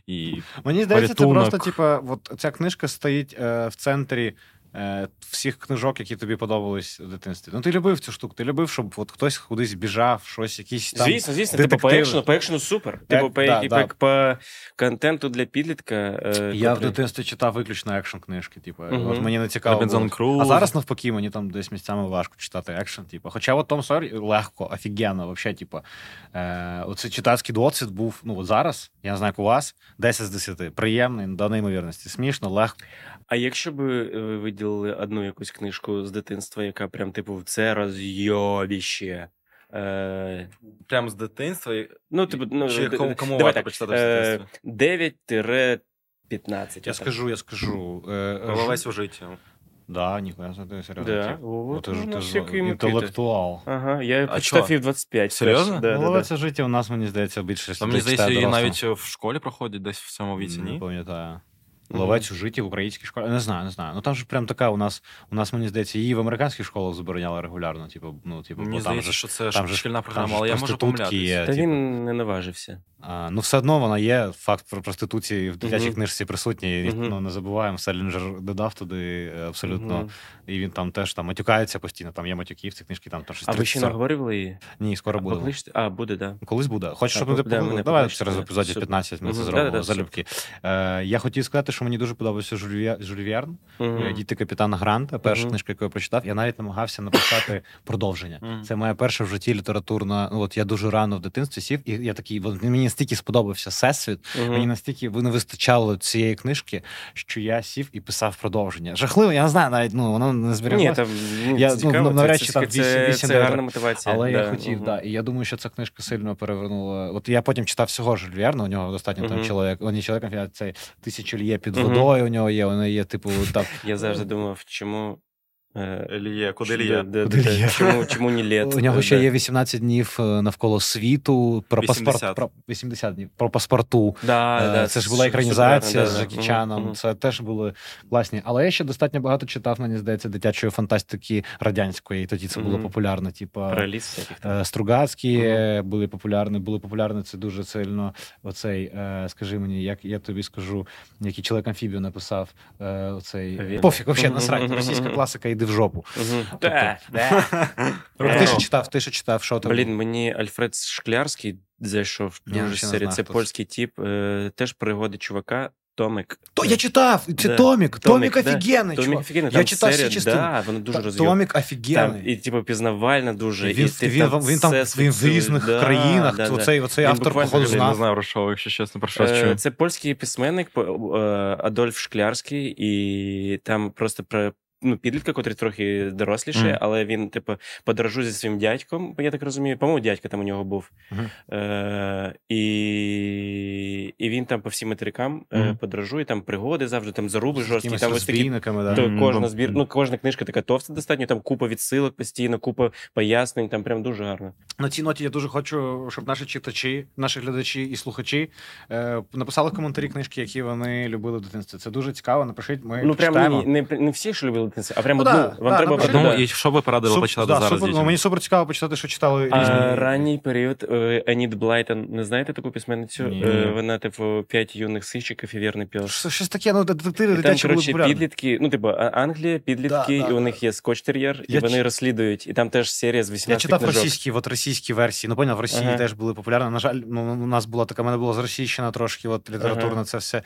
і Мені здається, це просто, типа, от ця книжка стоїть е, в центрі. Е, Всіх книжок, які тобі подобались в дитинстві. Ну, ти любив цю штуку, ти любив, щоб от хтось кудись біжав, щось, якісь там. Звісно, звісно, типу по екшену, по екшену супер. Типу, по, да, по, да. по контенту для підлітка. е, Я в дитинстві читав виключно екшн книжки. Типу, Мгм. от мені не цікаво. Круз. А зараз навпаки, мені там десь місцями важко читати екшн. Типу. Хоча от Том Сойер легко, офігенно, вообще, типу, е, оцей читацький досвід був ну, от зараз, я не знаю, як у вас, 10 з 10. Приємний до неймовірності. Смішно, легко. А якщо б ви виділили одну якусь книжку з дитинства, яка прям, типу, це розйобіще. Е, прямо з дитинства. ну, типу, ну, Чи д- кому- кому варто почитати з е, дитинства? 9-15. Я скажу, я скажу. Е, Головець у житті. Да, ніхуя, це серйозно. Да, ти ж ну, ти ж інтелектуал. Ага, я А прочитав чо? в 25. Серйозно? Да, да, да. Головець життя у нас, мені здається, більше. Та мені здається, її навіть в школі проходять десь в цьому віці, Не пам'ятаю. Ловець у житті в українській школі. Не знаю, не знаю. Ну там ж прям така у нас, у нас, мені здається, її в американських школах забороняли регулярно. Типу, ну, типу, Мені бо здається, же що це там шкільна програма, але я можу помилятися. є. Та типу. він не наважився. А, ну, все одно вона є. Факт про проституції в дитячій Мгм. книжці присутній. Мгм. Ну, не забуваємо. Селінджер додав туди е, абсолютно. Мгм. І він там теж там матюкається постійно. Там є матюки в цій книжці, там там щось А ви ще 30-40. наговорювали її? Ні, скоро А, буде. покличте? А, буде. Да. Колись буде. Хочеш, щоб ми да? Давай через епізодів 15 ми це зробимо залюбки. Е, я хотів сказати, що мені дуже подобався Жюль Верн. Е, Діти капітана Гранта, перша Мгм. книжка, яку я прочитав, я навіть намагався написати продовження. Мгм. Це моя перша в житті літературна. Ну от я дуже рано в дитинстві сів, і я такий, от мені настільки сподобався всесвіт, мені настільки не вистачало цієї книжки, що я сів і писав продовження. Жахливо, я не знаю, навіть ну воно не там ну, Я, це ну, навряд це, чи це, там це, вісім- це, гарна мотивація. Але я да. хотів, Мгм. да. І я думаю, що ця книжка сильно перевернула. От я потім читав всього Жюль Верна, у нього достатньо там чоловік, вони чоловіком, я цей тисячу лє під водою. У нього є, воно є, типу, так. Я завжди думав, чому. Е, Еліє, куди Лє? Чому, чому не літ? У нього Е, ще є 18 днів е, навколо світу, про 80. паспорт, про 80 днів, про паспорту. Да, да, це ж була екранізація супер, з да. Чаном. Це теж були класні. Але я ще достатньо багато читав, мені здається, дитячої фантастики радянської. Тоді це було популярно. Типу, Стругацькі були популярні, були популярні це дуже сильно. Оцей, скажи мені, як я тобі скажу, який чоловік амфібію написав. Оцей Він? пофіг, вообще насрать. Російська класика. І йди в жопу. Тобто- Ти що читав, ти що читав, що там? Блін, мені Альфред Шклярський зайшов дуже ще знаю, Це польський тіп, е, теж пригоди чувака. Томик. То я читав, це Да. Томік. Томік, да. офігенний, Томік офігенний, Я там читав всі серія, частини. Да, воно дуже розв'язано. Томік Там, офігенний. і, типу, пізнавальна дуже. Він, і ти він, він, там він в різних да, країнах. да, да. Оцей, оцей Він автор, походу, такий, Я не знаю про що, якщо чесно, про щось Е, чую. Це польський письменник е, Адольф Шклярський, і там просто про. Ну, підлітка, котрий трохи доросліше, Мгм. але він, типу, подорожує зі своїм дядьком, я так розумію. По-моєму, дядька там у нього був. Мгм. Е, і, і він там по всім материкам е, подорожує, там пригоди завжди, там заруби жорсткі, там ось такі да. то кожна збір, ну кожна книжка така товста достатньо, там купа відсилок постійно, купа пояснень, там прям дуже гарно. На цій ноті я дуже хочу, щоб наші читачі, наші глядачі і слухачі е, написали коментарі книжки, які вони любили в дитинстві. Це дуже цікаво. Напишіть, ми ну прям читаємо. ні, не, не всі ж любили а прям Ну, одну. да, Вам да, треба напишіть. Ну, і що ви порадили Суп- почитати да, зараз? супер, дітям? ну, мені супер цікаво почитати, що читали різні. А, ранній період е, Еніт Блайтон, не знаєте таку письменницю? Ні. Е, Вона, типу, п'ять юних сичиків і вірний. Що- Щось таке, ну детективи там, дитячі були коротше, підлітки, ну, типу, Англія, підлітки, Да, да, і у да. них є скотч-тер'єр, і Я вони ч- розслідують, і там теж серія з 18 Я читав книжок. російські, от російські версії. Ну, поняв, в Росії Ага. теж були популярні. На жаль, ну, у нас була така, в мене була зросійщина трошки, от літературна Ага. це все.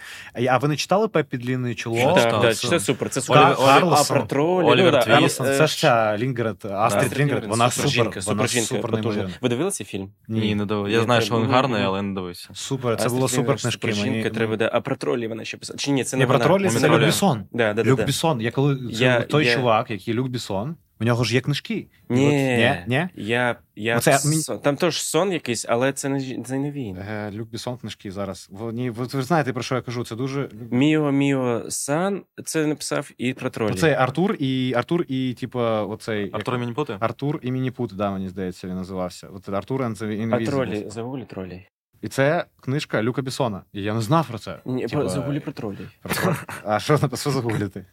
А ви не читали Пеппі Длінний чоло? Читав, супер, це супер. Карлсон, про тролі, Олівер ну, да, Твіст. Це ж ця Лінгрет, Астрід Лінгрет, вона супер супер, жінка, вона супер жінка, супер потужна. неймовірна. Ви дивилися фільм? Ні, не дивився. Я Ні, знаю, що він гарний, але не дивився. Супер, це було супер Лінгрен, книжки. Супер жінка, Мені... треба, да. А про тролі вона ще писала. Чи ні, це не Не про тролі, це Люк Бісон. Да, да, да, Люк. Бісон. Я коли Я- той чувак, який Люк Бісон, у нього ж є книжки. Ні, от- ні, ні? Я, я Оце сон- Там теж сон якийсь, але це не, це не він. Е, Люк Бісон книжки зараз. Вони, ви, ви знаєте, про що я кажу? Це дуже. Міо Міо Сан це написав і про тролі. Оцей Артур і Артур і, типа, оцей. Артур як- Мініпути? Артур і Мініпут, да, мені здається, він називався. От Артур and the А тролі, загуглі тролі. І це книжка Люка Бісона. І я не знав про це. Ні, Типа, про- загуглі про тролі. про троль. А що на що загуглити?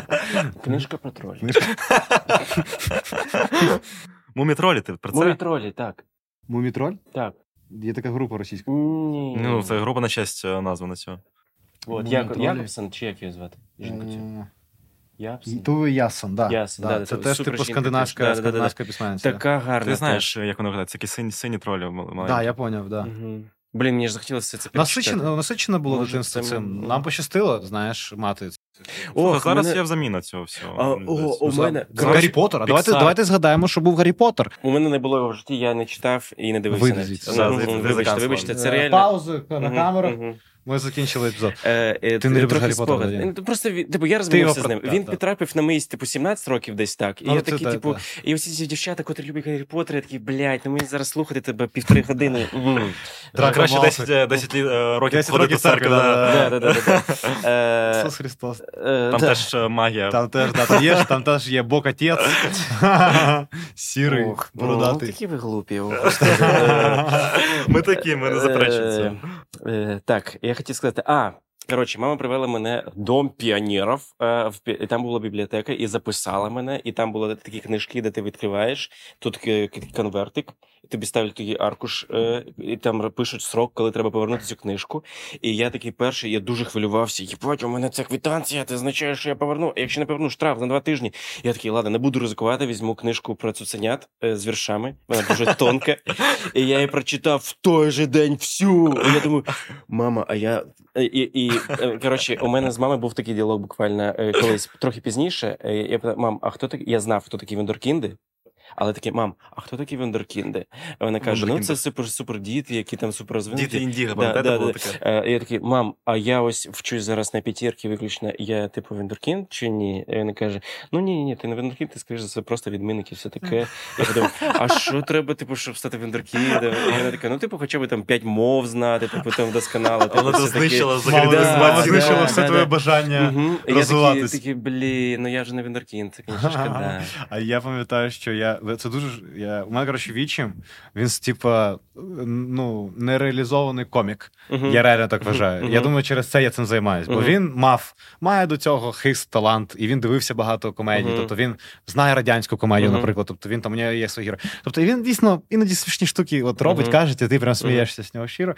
Книжка про тролі. Мумітролі, ти про Мої це? тролі, так. Мумітроль? Так. Є така група російська. Ні. Ну, це група на честь е, названа цього. От, Мумі Як, тролі. Якобсон, чи як її звати? Жінку цю. Е, Якобсон. Туве Ясон, да. Ясон, да. да, Це це теж типу скандинавська. Да, да, да, да. письменниця. Така гарна. Ти знаєш, як воно виглядає? Це такі сині, сині тролі маленькі. Так, я поняв, да. Угу. Блін, мені ж захотілося це Насичено, насичено було Може, дитинство цим. Нам пощастило, знаєш, мати. О, Ох, зараз мене- є заміна цього всього. А, о, у мене- Гаррі Поттера. Давайте, давайте згадаємо, що був Гаррі Поттер. У мене не було його в житті, я не читав і не дивився. Ну, Вибачте, вибачте, це Е, реально. Паузу на камеру. Ми закінчили епізод. Е, е, Ти не любиш Гаррі Поттера. Даня? Ну, Просто він- типу, я його розмовився з ним. Він потрапив на мої типу 17 років десь так. І Ну, я це такий, так, типу, і усі ці дівчата, котрі люблять Гаррі Поттера, я такий, блядь, ну мені зараз слухати тебе півтори години. Так, краще 10, е, 10 е, років ходити в церкви, да. да, Да, да, да, да, да. Ісус Христос. е, Там теж магія. Там теж, да, там є, там теж є Бог Отець. Сірий, ну, бородатий. Такі ви глупі. Ми такі, ми не заперечуємо це. Е, Так, я хотів сказати, а. Коротше, мама привела мене в дом піонерів, е, і там була бібліотека, і записала мене, і там були такі книжки, де ти відкриваєш, тут к- конвертик, тобі ставлять такий аркуш, е, і там пишуть срок, коли треба повернути цю книжку. І я такий перший, я дуже хвилювався. Єбать, у мене це квитанція, це означає, що я поверну. А якщо не поверну, штраф на два тижні. Я такий, ладно, не буду ризикувати, візьму книжку про цуценят е, з віршами. Вона дуже тонка. І я її прочитав в той же день всю. І я думаю, мама, а я. І, і, е, коротше, у мене з мамою був такий діалог буквально колись трохи пізніше. Я питав, мам, а хто такий? Я знав, хто такі вендоркінди. Але таке, мам, а хто такі вендоркінди? А Вона каже: ну це супер супер діти, які там супер. Діти індіго, Да, да, було да. таке? Е, Я такий, мам, а я ось вчусь зараз на п'ятірки виключно. Я типу вендоркін чи ні? І вона каже: Ну ні, ні, ти не вендоркін, ти скоріш за все просто відмінник і все таке. Я подумав, а що треба, типу, щоб стати вендоркіндом? І вона така, ну типу, хоча б там п'ять мов знати, типу там вдосконало. Типу, Вона це знищила знищила все твоє бажання. І Я такий, блін, ну я ж не вендоркін, це, звісно, шкода. А я пам'ятаю, що я я це дуже я у мене коротше вічим. Він типа ну нереалізований комік. Uh-huh. Я реально так вважаю. Uh-huh. Я думаю, через це я цим займаюсь. Бо він мав має до цього хист, талант, і він дивився багато комедій. Тобто він знає радянську комедію, наприклад. Тобто він там у нього є свої герої. Тобто він дійсно іноді смішні штуки от робить, каже, і ти прям смієшся з нього щиро.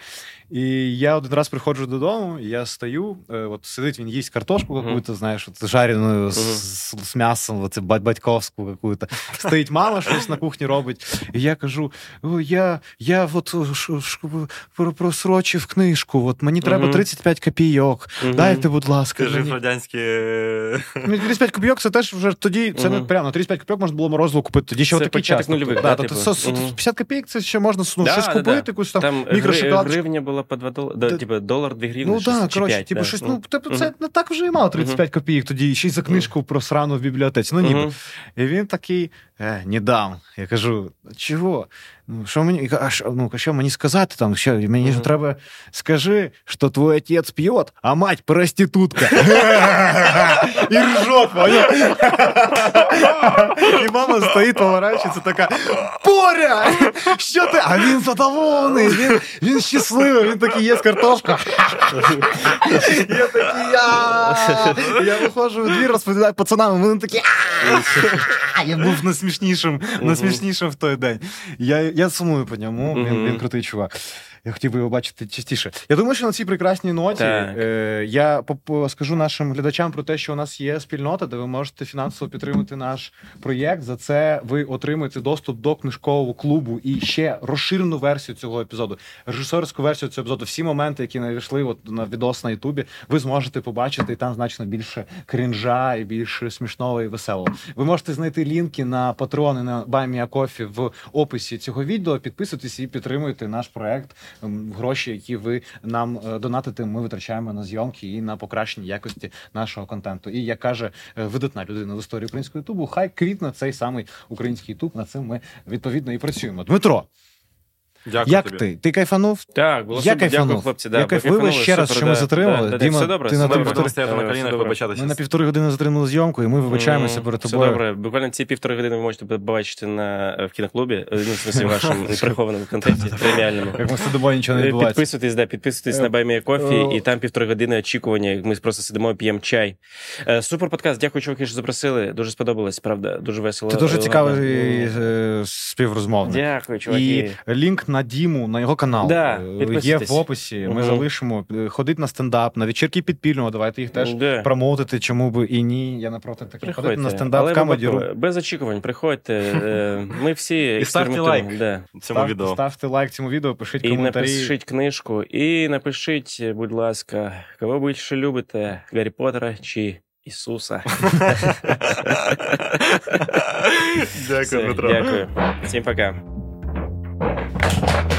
І я один раз приходжу додому, я стою, е, от сидить, він їсть картошку, какую-то, знаєш, от жарену з, з м'ясом, оце батьковську какую-то. Стоїть мама, щось на кухні робить. І я кажу: я я от просрочив книжку, от мені треба 35 копійок. Дайте, будь ласка. Ти жив радянські. 35 копійок це теж вже тоді, це не прямо, 35 копійок можна було морозиво купити. Тоді ще такий час. 50 копійок це ще можна щось купити, якусь там мікрошоколадку. Гривня була по 2 долари, типу долар, 2 гривні. Ну так, коротше, типу, щось, ну, типу, це не так вже і мало 35 копійок тоді, ще й за книжку про срану в бібліотеці. Ну ніби. І він такий, е, не дам. Я кажу, чого? Ну, що мені а що, ну, що мені сказати там? Що, Мені ж треба скажи, що твій отець п'є, а мать проститутка. І ржот, І мама стоїть, поворачується, така Поря! Що ти? А він задоволений, він він щасливий, він такий є з картошка. Я такий, я Я виходжу в двір, розповідаю пацанам, вони такі. Я був найсмішнішим, найсмішнішим в той день. Я я сумую по ньому. Він він крутий чувак. Я хотів би його бачити частіше. Я думаю, що на цій прекрасній ноті е, я скажу нашим глядачам про те, що у нас є спільнота, де ви можете фінансово підтримати наш проєкт. За це ви отримуєте доступ до книжкового клубу і ще розширену версію цього епізоду, режисерську версію цього епізоду. Всі моменти, які знайшли от на відос на Ютубі, ви зможете побачити і там значно більше крінжа і більше смішного і веселого. Ви можете знайти лінки на патреони на Buy Me a Coffee в описі цього відео. Підписуйтесь і підтримуйте наш проект. Ем, гроші, які ви нам е, донатите, ми витрачаємо на зйомки і на покращення якості нашого контенту. І як каже е, видатна людина в історії українського ютубу, хай квітне цей самий український ютуб. На цим ми відповідно і працюємо. Дмитро. Дякую Як тобі. ти? Ти кайфанув? Так, було я супер. Дякую, хлопці. Да, я кайфую ще раз, що ми затримали. Да, Діма, все добре, ти все на добре. півтори... стояти на колінах, вибачатися. Ми на півтори години затримали зйомку, і ми вибачаємося перед тобою. Все добре. Буквально ці півтори години ви можете побачити на, в кіноклубі, ну, в смысле, вашому прихованому контенті преміальному. Як ми сидимо, нічого не відбувається. Підписуйтесь, да, підписуйтесь на Баймія Кофі, і там півтори години очікування. Ми просто сидимо, п'ємо чай. Супер подкаст. Дякую, чуваки, що запросили. Дуже сподобалось, правда. Дуже весело. Ти дуже цікавий співрозмовник. Дякую, чуваки. І лінк на Діму, на його канал. Да. Є в описі. Ми угу. залишимо. Ходить на стендап, на вечірки підпільного. Давайте їх теж да. промовити, чому би і ні. Я напроти таке. Ходити на стендап камеді. Без очікувань, приходьте. Е, ми всі І ставте лайк да. цьому Став, відео. Ставте лайк цьому відео, пишіть і коментарі. І напишіть книжку, і напишіть, будь ласка, кого більше любите, Гаррі Поттера чи Ісуса. Дякую, Дмитро. Дякую. Всім пока. Bye.